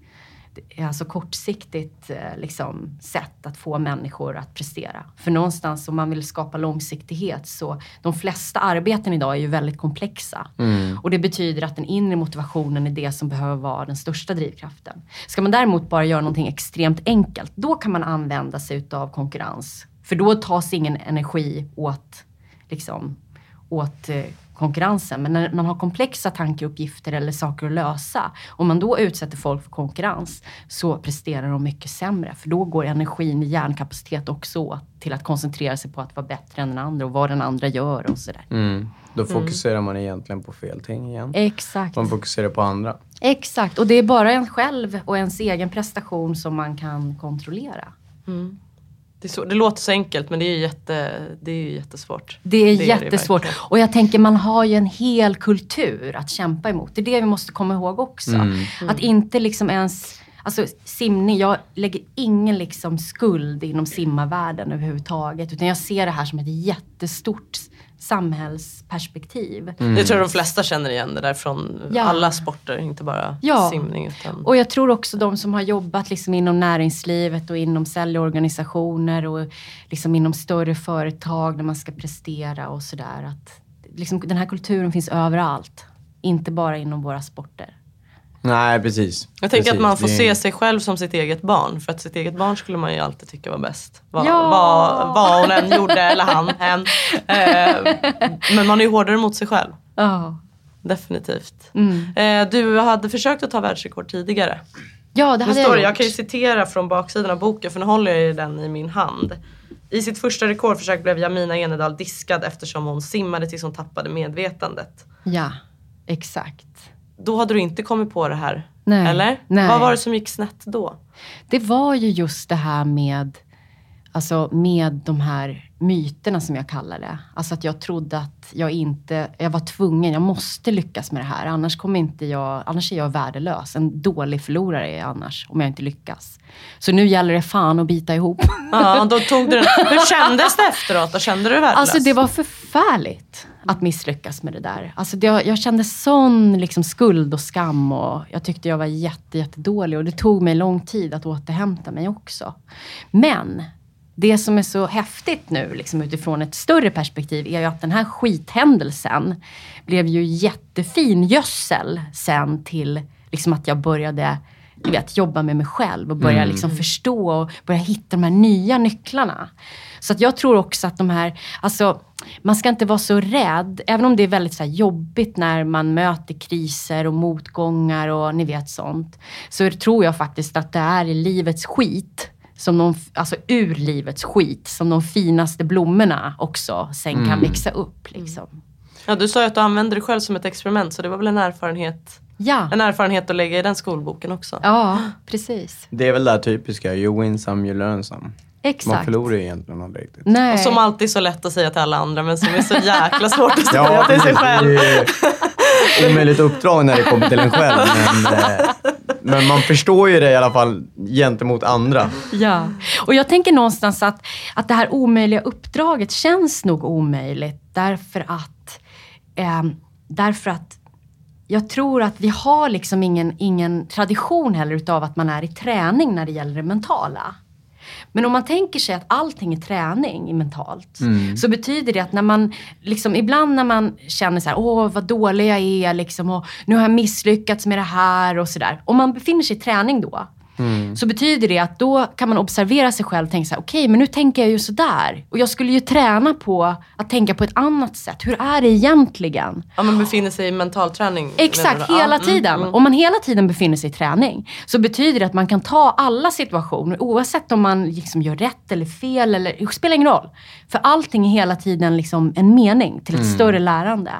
Alltså kortsiktigt eh, liksom, sätt att få människor att prestera. För någonstans om man vill skapa långsiktighet så de flesta arbeten idag är ju väldigt komplexa. Och det betyder att den inre motivationen är det som behöver vara den största drivkraften. Ska man däremot bara göra någonting extremt enkelt, då kan man använda sig utav konkurrens. För då tas ingen energi åt, liksom, åt eh, konkurrensen. Men när man har komplexa tankeuppgifter eller saker att lösa, om man då utsätter folk för konkurrens så presterar de mycket sämre. För då går energin i hjärnkapacitet också åt till att koncentrera sig på att vara bättre än den andra och vad den andra gör och sådär. Då fokuserar man egentligen på fel ting igen. Exakt. Man fokuserar på andra. Exakt. Och det är bara en själv och ens egen prestation som man kan kontrollera. Det, är så, det låter så enkelt men det är jätte, det är ju jättesvårt. Det är det jättesvårt. verkligen. och jag tänker man har ju en hel kultur att kämpa emot. Det är det vi måste komma ihåg också. Att inte liksom ens, alltså simning, jag lägger ingen liksom skuld inom simmarvärlden överhuvudtaget. Utan jag ser det här som ett jättestort samhällsperspektiv. Det tror jag de flesta känner igen det där från Ja. alla sporter, inte bara Ja. simning. Utan... Och jag tror också de som har jobbat liksom inom näringslivet och inom säljorganisationer och liksom inom större företag när man ska prestera och sådär. Att liksom, den här kulturen finns överallt. Inte bara inom våra sporter. Nej, precis. Jag tänker precis. att man får se sig själv som sitt eget barn. För att sitt eget barn skulle man ju alltid tycka var bäst. Vad, Ja. vad, vad hon än gjorde, eller han, hen. Eh, men man är ju hårdare mot sig själv. Ja. Definitivt. Mm. Eh, du hade försökt att ta världsrekord tidigare. Ja, det Nu hade står jag gjort. jag kan ju citera från baksidan av boken för nu håller jag den i min hand. I sitt första rekordförsök blev Jamina Enedal diskad eftersom hon simmade tills hon tappade medvetandet. Ja, exakt. Då hade du inte kommit på det här? Nej, Eller? nej. Vad var det som gick snett då? Det var ju just det här med Alltså med de här myterna som jag kallar det. Alltså att jag trodde att jag inte, jag var tvungen, jag måste lyckas med det här. Annars kommer inte jag, annars är jag värdelös. En dålig förlorare är jag annars, om jag inte lyckas. Så nu gäller det fan att bita ihop. Ja, då tog du. Hur kändes det efteråt? Då kände du dig värdelös? Alltså det var förfärligt att misslyckas med det där. Alltså det, jag kände sån liksom skuld och skam och jag tyckte jag var jätte, jättedålig och det tog mig lång tid att återhämta mig också. Men det som är så häftigt nu liksom utifrån ett större perspektiv är ju att den här skithändelsen blev ju jättefin gödsel sen till liksom att jag började du vet, jobba med mig själv och börja Mm. liksom förstå och börja hitta de här nya nycklarna. Så att jag tror också att de här, alltså man ska inte vara så rädd, även om det är väldigt så jobbigt när man möter kriser och motgångar och ni vet sånt. Så tror jag faktiskt att det är i livets skit, som de, alltså ur livets skit, som de finaste blommorna också sen kan Mm. växa upp. Liksom. Ja, du sa ju att du använde dig själv som ett experiment så det var väl en erfarenhet, Ja. en erfarenhet att lägga i den skolboken också. Ja, precis. Det är väl det typiska, you win some, you learn some. Man Exakt. förlorar ju egentligen aldrig riktigt. Nej. Och som alltid är så lätt att säga till alla andra men som är så jäkla svårt att säga Ja, till sig själv. Det är ju omöjligt uppdrag när det kommer till en själv. Men, eh, men man förstår ju det i alla fall gentemot andra. Ja, och jag tänker någonstans att, att det här omöjliga uppdraget känns nog omöjligt därför att, eh, därför att jag tror att vi har liksom ingen, ingen tradition heller utav att man är i träning när det gäller det mentala. Men om man tänker sig att allting är träning mentalt Mm. så betyder det att när man, liksom, ibland när man känner så här, åh vad dålig jag är liksom, och nu har jag misslyckats med det här och sådär. Om man befinner sig i träning då, så betyder det att då kan man observera sig själv och tänka så här, okej men nu tänker jag ju sådär. Och jag skulle ju träna på att tänka på ett annat sätt. Hur är det egentligen? Ja, man befinner sig i mentalträning. menar Exakt, du? Ja, hela mm, tiden. mm. Om man hela tiden befinner sig i träning så betyder det att man kan ta alla situationer oavsett om man liksom gör rätt eller fel. Eller, det spelar ingen roll. För allting är hela tiden liksom en mening till ett Mm. större lärande.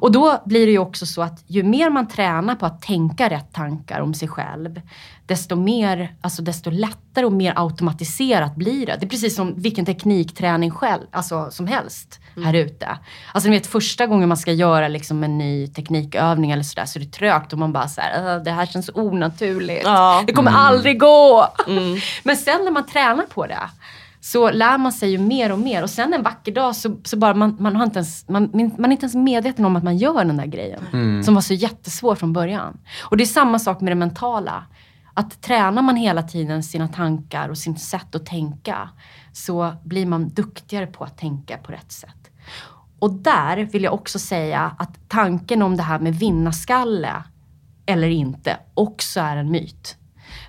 Och då blir det ju också så att ju mer man tränar på att tänka rätt tankar om sig själv, desto mer, alltså desto lättare och mer automatiserat blir det. Det är precis som vilken teknikträning själv, alltså som helst här ute. Alltså ni vet första gången man ska göra liksom en ny teknikövning eller sådär så är det trögt och man bara såhär, "Äh, det här känns onaturligt. Det kommer Mm. aldrig gå. Men sen när man tränar på det så lär man sig ju mer och mer och sen en vacker dag så, så bara man, man, har inte ens, man, man är inte ens medveten om att man gör den där grejen. Mm. Som var så jättesvår från början. Och det är samma sak med det mentala. Att tränar man hela tiden sina tankar och sitt sätt att tänka så blir man duktigare på att tänka på rätt sätt. Och där vill jag också säga att tanken om det här med vinnarskalle eller inte också är en myt.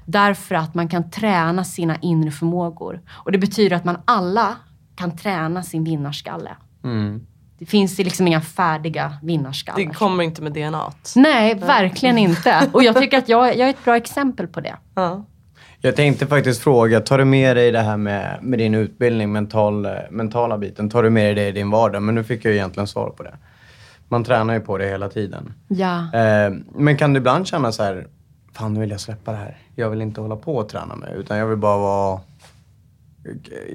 Därför att man kan träna sina inre förmågor. Och det betyder att man alla kan träna sin vinnarskalle. Mm. Det finns ju liksom inga färdiga vinnarskallar. Det kommer inte med DNA. Nej, verkligen inte. Och jag tycker att jag, jag är ett bra exempel på det. Jag tänkte faktiskt fråga, tar du med dig det här med, med din utbildning, mental, mentala biten, tar du med dig det i din vardag? Men nu fick jag ju egentligen svar på det. Man tränar ju på det hela tiden. Ja. Eh, men kan du ibland känna så här, fan nu vill jag släppa det här. Jag vill inte hålla på och träna med utan jag vill bara vara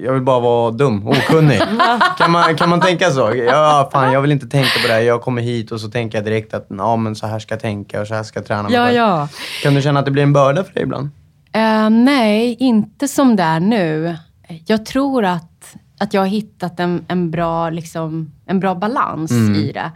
jag vill bara vara dum, okunnig. kan, man, kan man tänka så? Ja, fan jag vill inte tänka på det här. Jag kommer hit och så tänker jag direkt att ja, men så här ska jag tänka och så här ska jag träna. Ja, ja. Kan du känna att det blir en börda för dig ibland? Eh, nej, inte som det är nu. Jag tror att, att jag har hittat en, en, bra, liksom, en bra balans Mm. i det.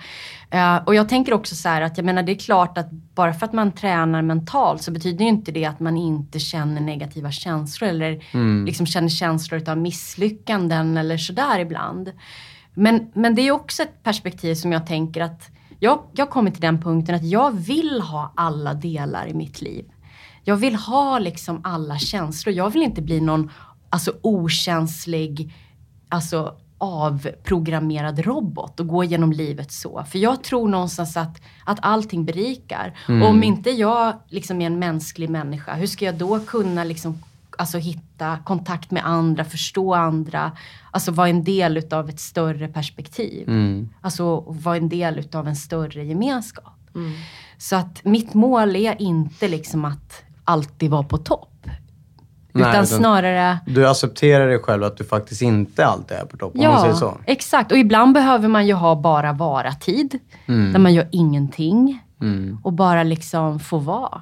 Eh, och jag tänker också så här att jag menar det är klart att bara för att man tränar mentalt så betyder ju inte det att man inte känner negativa känslor eller Mm. liksom känner känslor av misslyckanden eller sådär ibland. Men, men det är också ett perspektiv som jag tänker att jag, jag kommer till den punkten att jag vill ha alla delar i mitt liv. Jag vill ha liksom alla känslor. Jag vill inte bli någon alltså, okänslig, alltså avprogrammerad robot och gå genom livet så. För jag tror någonstans att, att allting berikar. Mm. Och om inte jag liksom är en mänsklig människa, hur ska jag då kunna liksom, alltså, hitta kontakt med andra, förstå andra, alltså vara en del utav ett större perspektiv. Mm. Alltså vara en del utav en större gemenskap. Så att mitt mål är inte liksom att alltid vara på topp. Nej, utan snarare Du accepterar dig själv att du faktiskt inte alltid är på topp, om man säger så. exakt. Och ibland behöver man ju ha bara vara-tid. Mm. Där man gör ingenting Mm. och bara liksom få vara.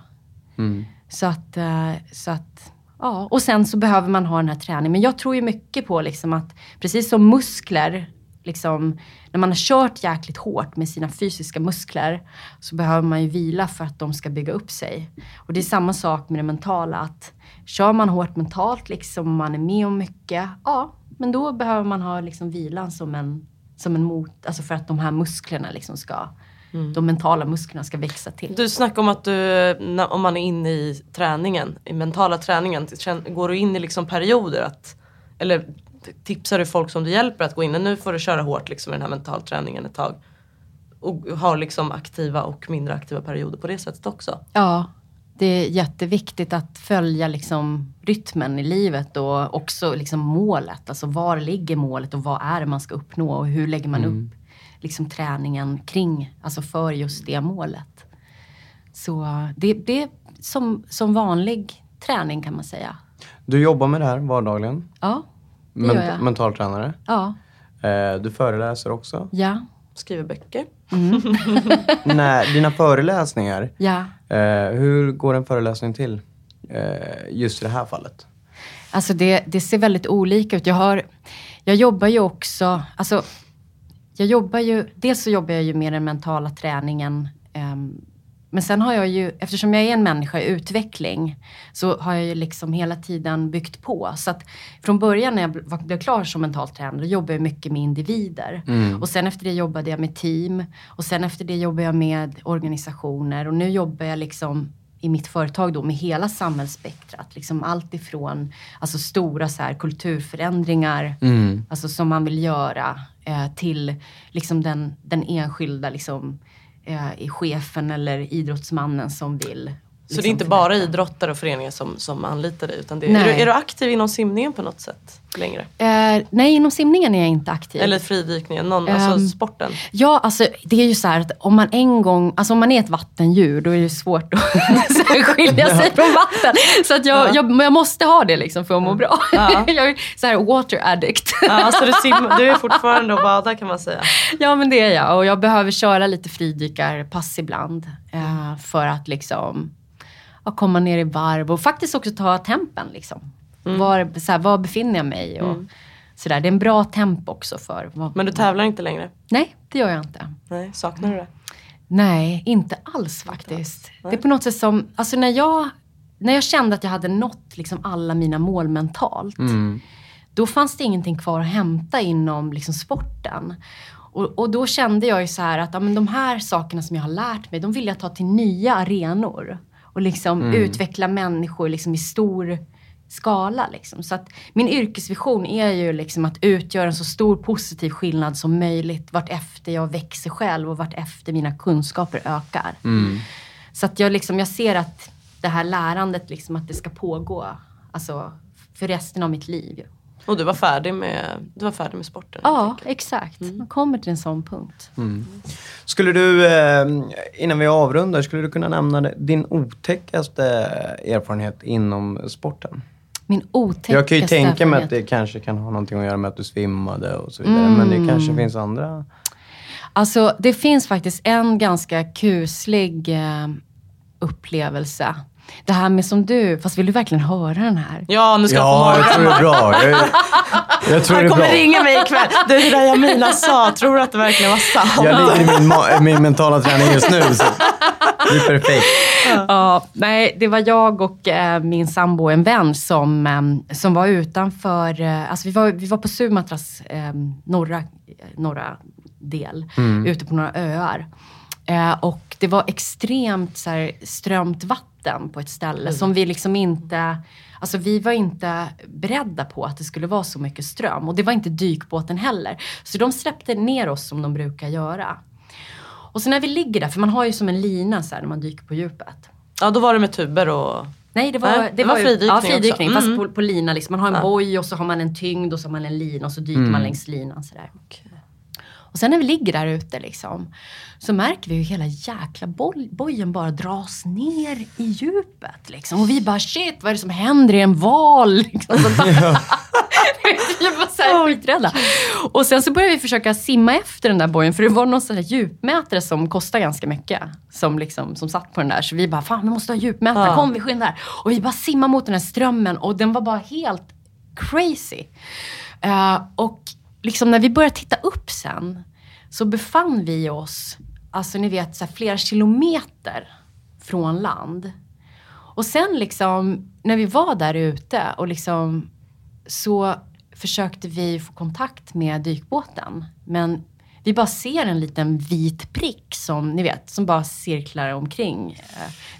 Mm. Så att, eh, så att, ja. Och sen så behöver man ha den här träningen. Men jag tror ju mycket på liksom att, precis som muskler, liksom, när man har kört jäkligt hårt med sina fysiska muskler, så behöver man ju vila för att de ska bygga upp sig. Och det är samma sak med det mentala, att kör man hårt mentalt, liksom, man är med om mycket, ja, men då behöver man ha liksom vilan som en, som en mot, alltså för att de här musklerna liksom ska, de mentala musklerna ska växa till. Du snackade om att du, om man är inne i träningen, i mentala träningen, går du in i liksom perioder att, eller tipsar du folk som du hjälper att gå in, nu får du köra hårt liksom i den här mentalträningen ett tag. Och har liksom aktiva och mindre aktiva perioder på det sättet också. Ja, det är jätteviktigt att följa liksom rytmen i livet och också liksom målet. Alltså var ligger målet och vad är det man ska uppnå och hur lägger man Mm. upp liksom träningen kring, alltså för just det målet. Så det, det är som, som vanlig träning kan man säga. Du jobbar med det här vardagligen. Ja, det gör jag. mentaltränare. Ja, Eh, du föreläser också. ja, Skriver böcker. Nej, dina föreläsningar. ja. Eh, hur går en föreläsning till? Eh, just i det här fallet. Alltså det, det ser väldigt olika ut. Jag, har, jag jobbar ju också, alltså, jag jobbar ju, dels så jobbar jag ju med den mentala träningen. ehm, men sen har jag ju, eftersom jag är en människa i utveckling, så har jag ju liksom hela tiden byggt på. Så att från början när jag blev klar som mental tränare, jobbade jag mycket med individer. Och sen efter det jobbade jag med team. Och sen efter det jobbade jag med organisationer. Och nu jobbar jag liksom i mitt företag då med hela samhällsspektrat. Liksom allt ifrån alltså stora så här, kulturförändringar alltså, som man vill göra eh, till liksom den, den enskilda liksom, eh, i chefen eller idrottsmannen som vill. Så liksom det är inte bara idrottare och föreningar som, som anlitar dig utan det, är, du, är du aktiv inom simningen på något sätt längre? Eh, nej, inom simningen är jag inte aktiv. Eller fridykningen, någon, alltså Ehm, sporten? Ja, alltså det är ju så här att om man en gång, alltså om man är ett vattendjur då är det svårt att skilja sig från vatten. Så att jag, jag, men jag måste ha det liksom för att må bra. Ja. jag är så här water addict. Ja, så du, sim, du är fortfarande och badar kan man säga. ja men det är jag och jag behöver köra lite fridykarpass ibland. Eh, för att liksom ja, komma ner i varv och faktiskt också ta tempen. Liksom. Var, så här, var befinner jag mig? Och, sådär. Det är en bra temp också för. Vad, Men du tävlar inte längre? Nej, det gör jag inte. Nej, saknar du det? Nej, inte alls faktiskt. Det är på något sätt som, alltså när jag, när jag kände att jag hade nått liksom alla mina mål mentalt. Då fanns det ingenting kvar att hämta inom liksom sporten. Och, och då kände jag ju så här att ja, men de här sakerna som jag har lärt mig, de vill jag ta till nya arenor. Och liksom utveckla människor liksom i stor skala. Liksom. Så att min yrkesvision är ju liksom att utgöra en så stor positiv skillnad som möjligt vart efter jag växer själv och vart efter mina kunskaper ökar. Så att jag, liksom, jag ser att det här lärandet, liksom, att det ska pågå alltså, för resten av mitt liv. Och du var färdig med, du var färdig med sporten? Ja, exakt. Man kommer till en sån punkt. Skulle du, eh, innan vi avrundar, skulle du kunna nämna din otäckaste erfarenhet inom sporten? Min otäckaste Jag kan ju tänka mig att det kanske kan ha någonting att göra med att du svimmade och så vidare. Men det kanske finns andra... Alltså, det finns faktiskt en ganska kuslig eh, upplevelse. Det här med som du, fast vill du verkligen höra den här? Ja, nu ska Ja, jag jag få tror det är bra. Jag, jag tror det Han är kommer bra. ringa mig ikväll. Du, det där Jamina sa, tror du att det verkligen var sant? Jag ligger i min, ma- min mentala träning just nu. Så det är perfekt. Ja, nej, det var jag och eh, min sambo, en vän, som, eh, som var utanför... Eh, alltså vi, var, vi var på Sumatras eh, norra, norra del, ute på några öar. Eh, och det var extremt så här, strömt vatten på ett ställe som vi liksom inte... Alltså vi var inte beredda på att det skulle vara så mycket ström. Och det var inte dykbåten heller. Så de släppte ner oss som de brukar göra. Och så när vi ligger där, för man har ju som en lina så här, när man dyker på djupet. Ja, då var det med tuber och... Nej, det var, Nej, det det var ju- fridykning Ja, också. fridykning. Mm. Fast på, på lina. Liksom. Man har en Ja. boj och så har man en tyngd och så har man en lina och så dyker man längs linan. Sådär. Och sen när vi ligger där ute liksom, så märker vi hur hela jäkla boj- bojen bara dras ner i djupet. Liksom. Och vi bara shit, vad är det som händer? Det en val? Liksom, vi var så här skiträdda. Och sen så började vi försöka simma efter den där bojen, för det var någon sån där djupmätare som kostar ganska mycket. Som, liksom, som satt på den där. Så vi bara, fan vi måste ha djupmätare, Ja. kom vi skyndar. Och vi bara simmar mot den här strömmen och den var bara helt crazy. Eh, och liksom när vi började titta upp sen så befann vi oss, alltså ni vet, så här, flera kilometer från land. Och sen liksom, när vi var där ute och liksom så försökte vi få kontakt med dykbåten. Men vi bara ser en liten vit prick som ni vet, som bara cirklar omkring.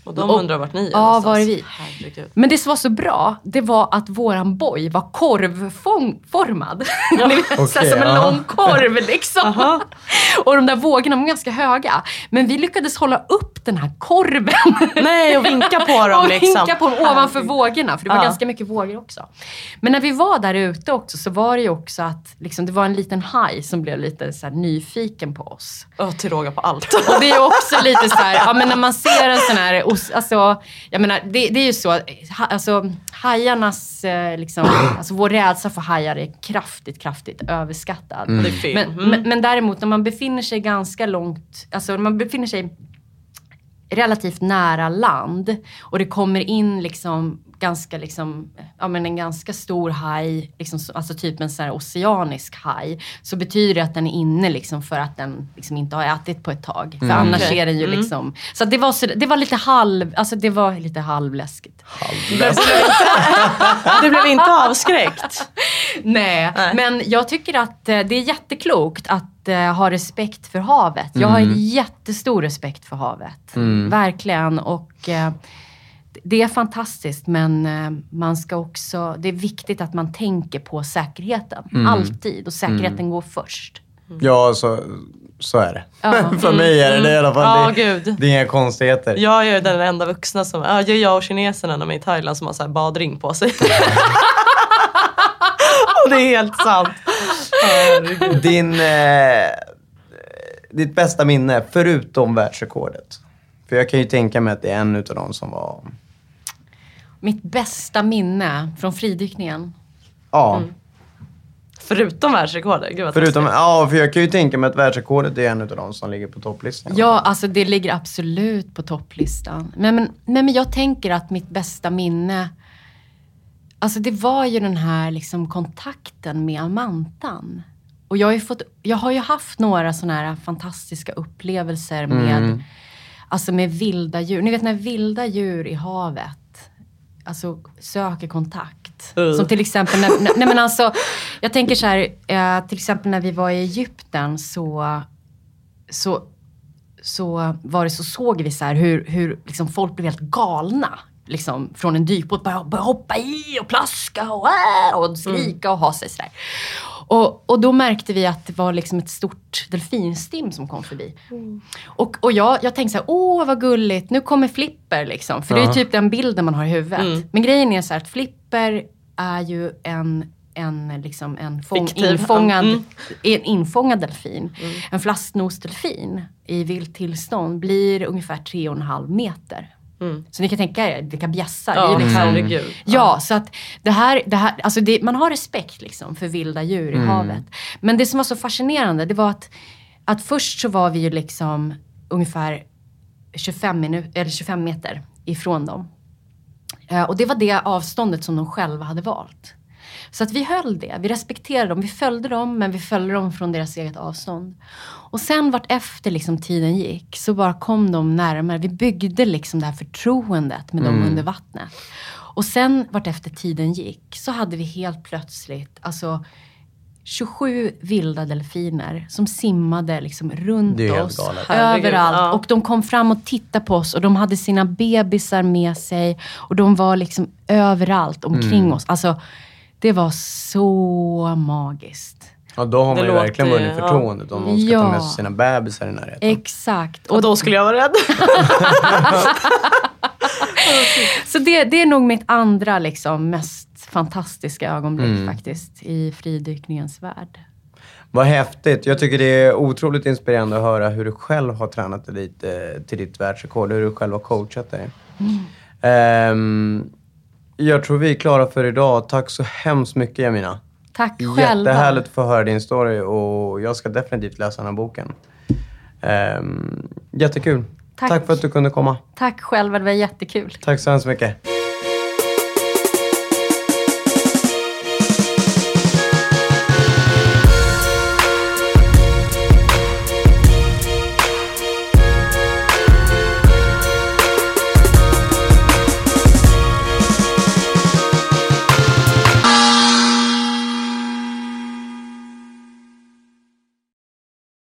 Och de undrar vart ni är Ja, var är vi? Herregud. Men det som var så bra, det var att våran boj var korvformad. Ni vet, så Okej, som en ja. lång korv liksom. och de där vågorna var ganska höga. Men vi lyckades hålla upp den här korven. Nej, och vinka på dem och liksom. vinka på dem ovanför vågorna, för det var Ja. ganska mycket vågor också. Men när vi var där ute också så var det ju också att liksom, det var en liten haj som blev lite så här, nyfiken på oss. Ja, till råga på allt. Och det är också lite så här, ja men när man ser en sån här, os- alltså, jag menar det, det är ju så, ha, alltså hajarnas, eh, liksom, alltså vår rädsla för hajar är kraftigt, kraftigt överskattad. Film. Men, Mm. men, men däremot när man befinner sig ganska långt, alltså när man befinner sig relativt nära land och det kommer in liksom ganska liksom, ja men en ganska stor haj, liksom, så- alltså typ en sån här oceanisk haj, så betyder det att den är inne liksom för att den liksom inte har ätit på ett tag. För annars Okej. är den ju Mm. liksom, så det var, så, det var lite halv, alltså det var lite halvläskigt. Du blev inte avskräckt? Nej, Nej. men jag tycker att eh, det är jätteklokt att eh, ha respekt för havet. Jag har Mm. jättestor respekt för havet. Verkligen. Och eh, det är fantastiskt men eh, man ska också, det är viktigt att man tänker på säkerheten. Mm. Alltid. Och säkerheten går först. Ja, så, så är det. Ja. För mig är det det i alla fall. Ja, det, gud. det är inga konstigheter. Jag är den enda vuxna som, ja, det är jag och kineserna när de är i Thailand som har så här badring på sig. och det är helt sant. Din, eh, ditt bästa minne, förutom världsrekordet? För jag kan ju tänka mig att det är en utav dem som var... Mitt bästa minne från fridykningen. Ja, Mm. Förutom världsrekordet. Gud vad förutom... taskigt. Ja, för jag kan ju tänka mig att världsrekordet är en utav dem som ligger på topplistan. Ja, alltså det ligger absolut på topplistan. Men, men, men, men jag tänker att mitt bästa minne, alltså det var ju den här liksom kontakten med Amantan. Och jag har ju, fått, jag har ju haft några sådana här fantastiska upplevelser med, alltså med vilda djur. Ni vet när vilda djur i havet alltså, söker kontakt. Uh. Som till exempel när, nej men alltså, jag tänker så här, eh, till exempel när vi var i Egypten så, så, så var det så såg vi så här hur, hur liksom folk blev helt galna. Liksom, från en dykbåt, började hoppa i och plaska och, äh, och skrika och ha sig sådär. Och, och då märkte vi att det var liksom ett stort delfinstim som kom förbi. Och, och jag, jag tänkte så här, åh vad gulligt, nu kommer Flipper liksom. För det är typ den bilden man har i huvudet. Mm. Men grejen är så här att Flipper är ju en, en, liksom en fång, infångad, Mm. en infångad delfin. En flasknosdelfin i vilt tillstånd blir ungefär tre och en halv meter. Mm. Så ni kan tänka er vilka bjässar. Ja, liksom, herregud. Ja, så att det här, det här alltså det, man har respekt liksom för vilda djur i havet. Men det som var så fascinerande, det var att, att först så var vi ju liksom ungefär 25, minu- eller 25 meter ifrån dem. Eh, och det var det avståndet som de själva hade valt. Så att vi höll det. Vi respekterade dem. Vi följde dem, men vi följde dem från deras eget avstånd. Och sen vart efter liksom tiden gick så bara kom de närmare. Vi byggde liksom det här förtroendet med dem under vattnet. Och sen vart efter tiden gick så hade vi helt plötsligt, alltså 27 vilda delfiner som simmade liksom runt Det är helt oss. Överallt. ja. Och de kom fram och tittade på oss och de hade sina bebisar med sig. Och de var liksom överallt omkring Mm. oss. Alltså, det var så magiskt. Ja, då har Det man ju låter- verkligen vunnit ja. förtroendet om de ska ta Ja. med sig sina bebisar i närheten. Exakt. Och då skulle jag vara rädd. Så det, det är nog mitt andra liksom, mest fantastiska ögonblick Mm. faktiskt i fridykningens värld. Vad häftigt. Jag tycker det är otroligt inspirerande att höra hur du själv har tränat dig dit, eh, till ditt världsrekord. Hur du själv har coachat dig. Ehm, jag tror vi är klara för idag. Tack så hemskt mycket Jamina. Tack själva. Jättehärligt att få höra din story och jag ska definitivt läsa den här boken. Ehm, jättekul. Tack. Tack för att du kunde komma. Tack själva, det var jättekul. Tack så hemskt mycket.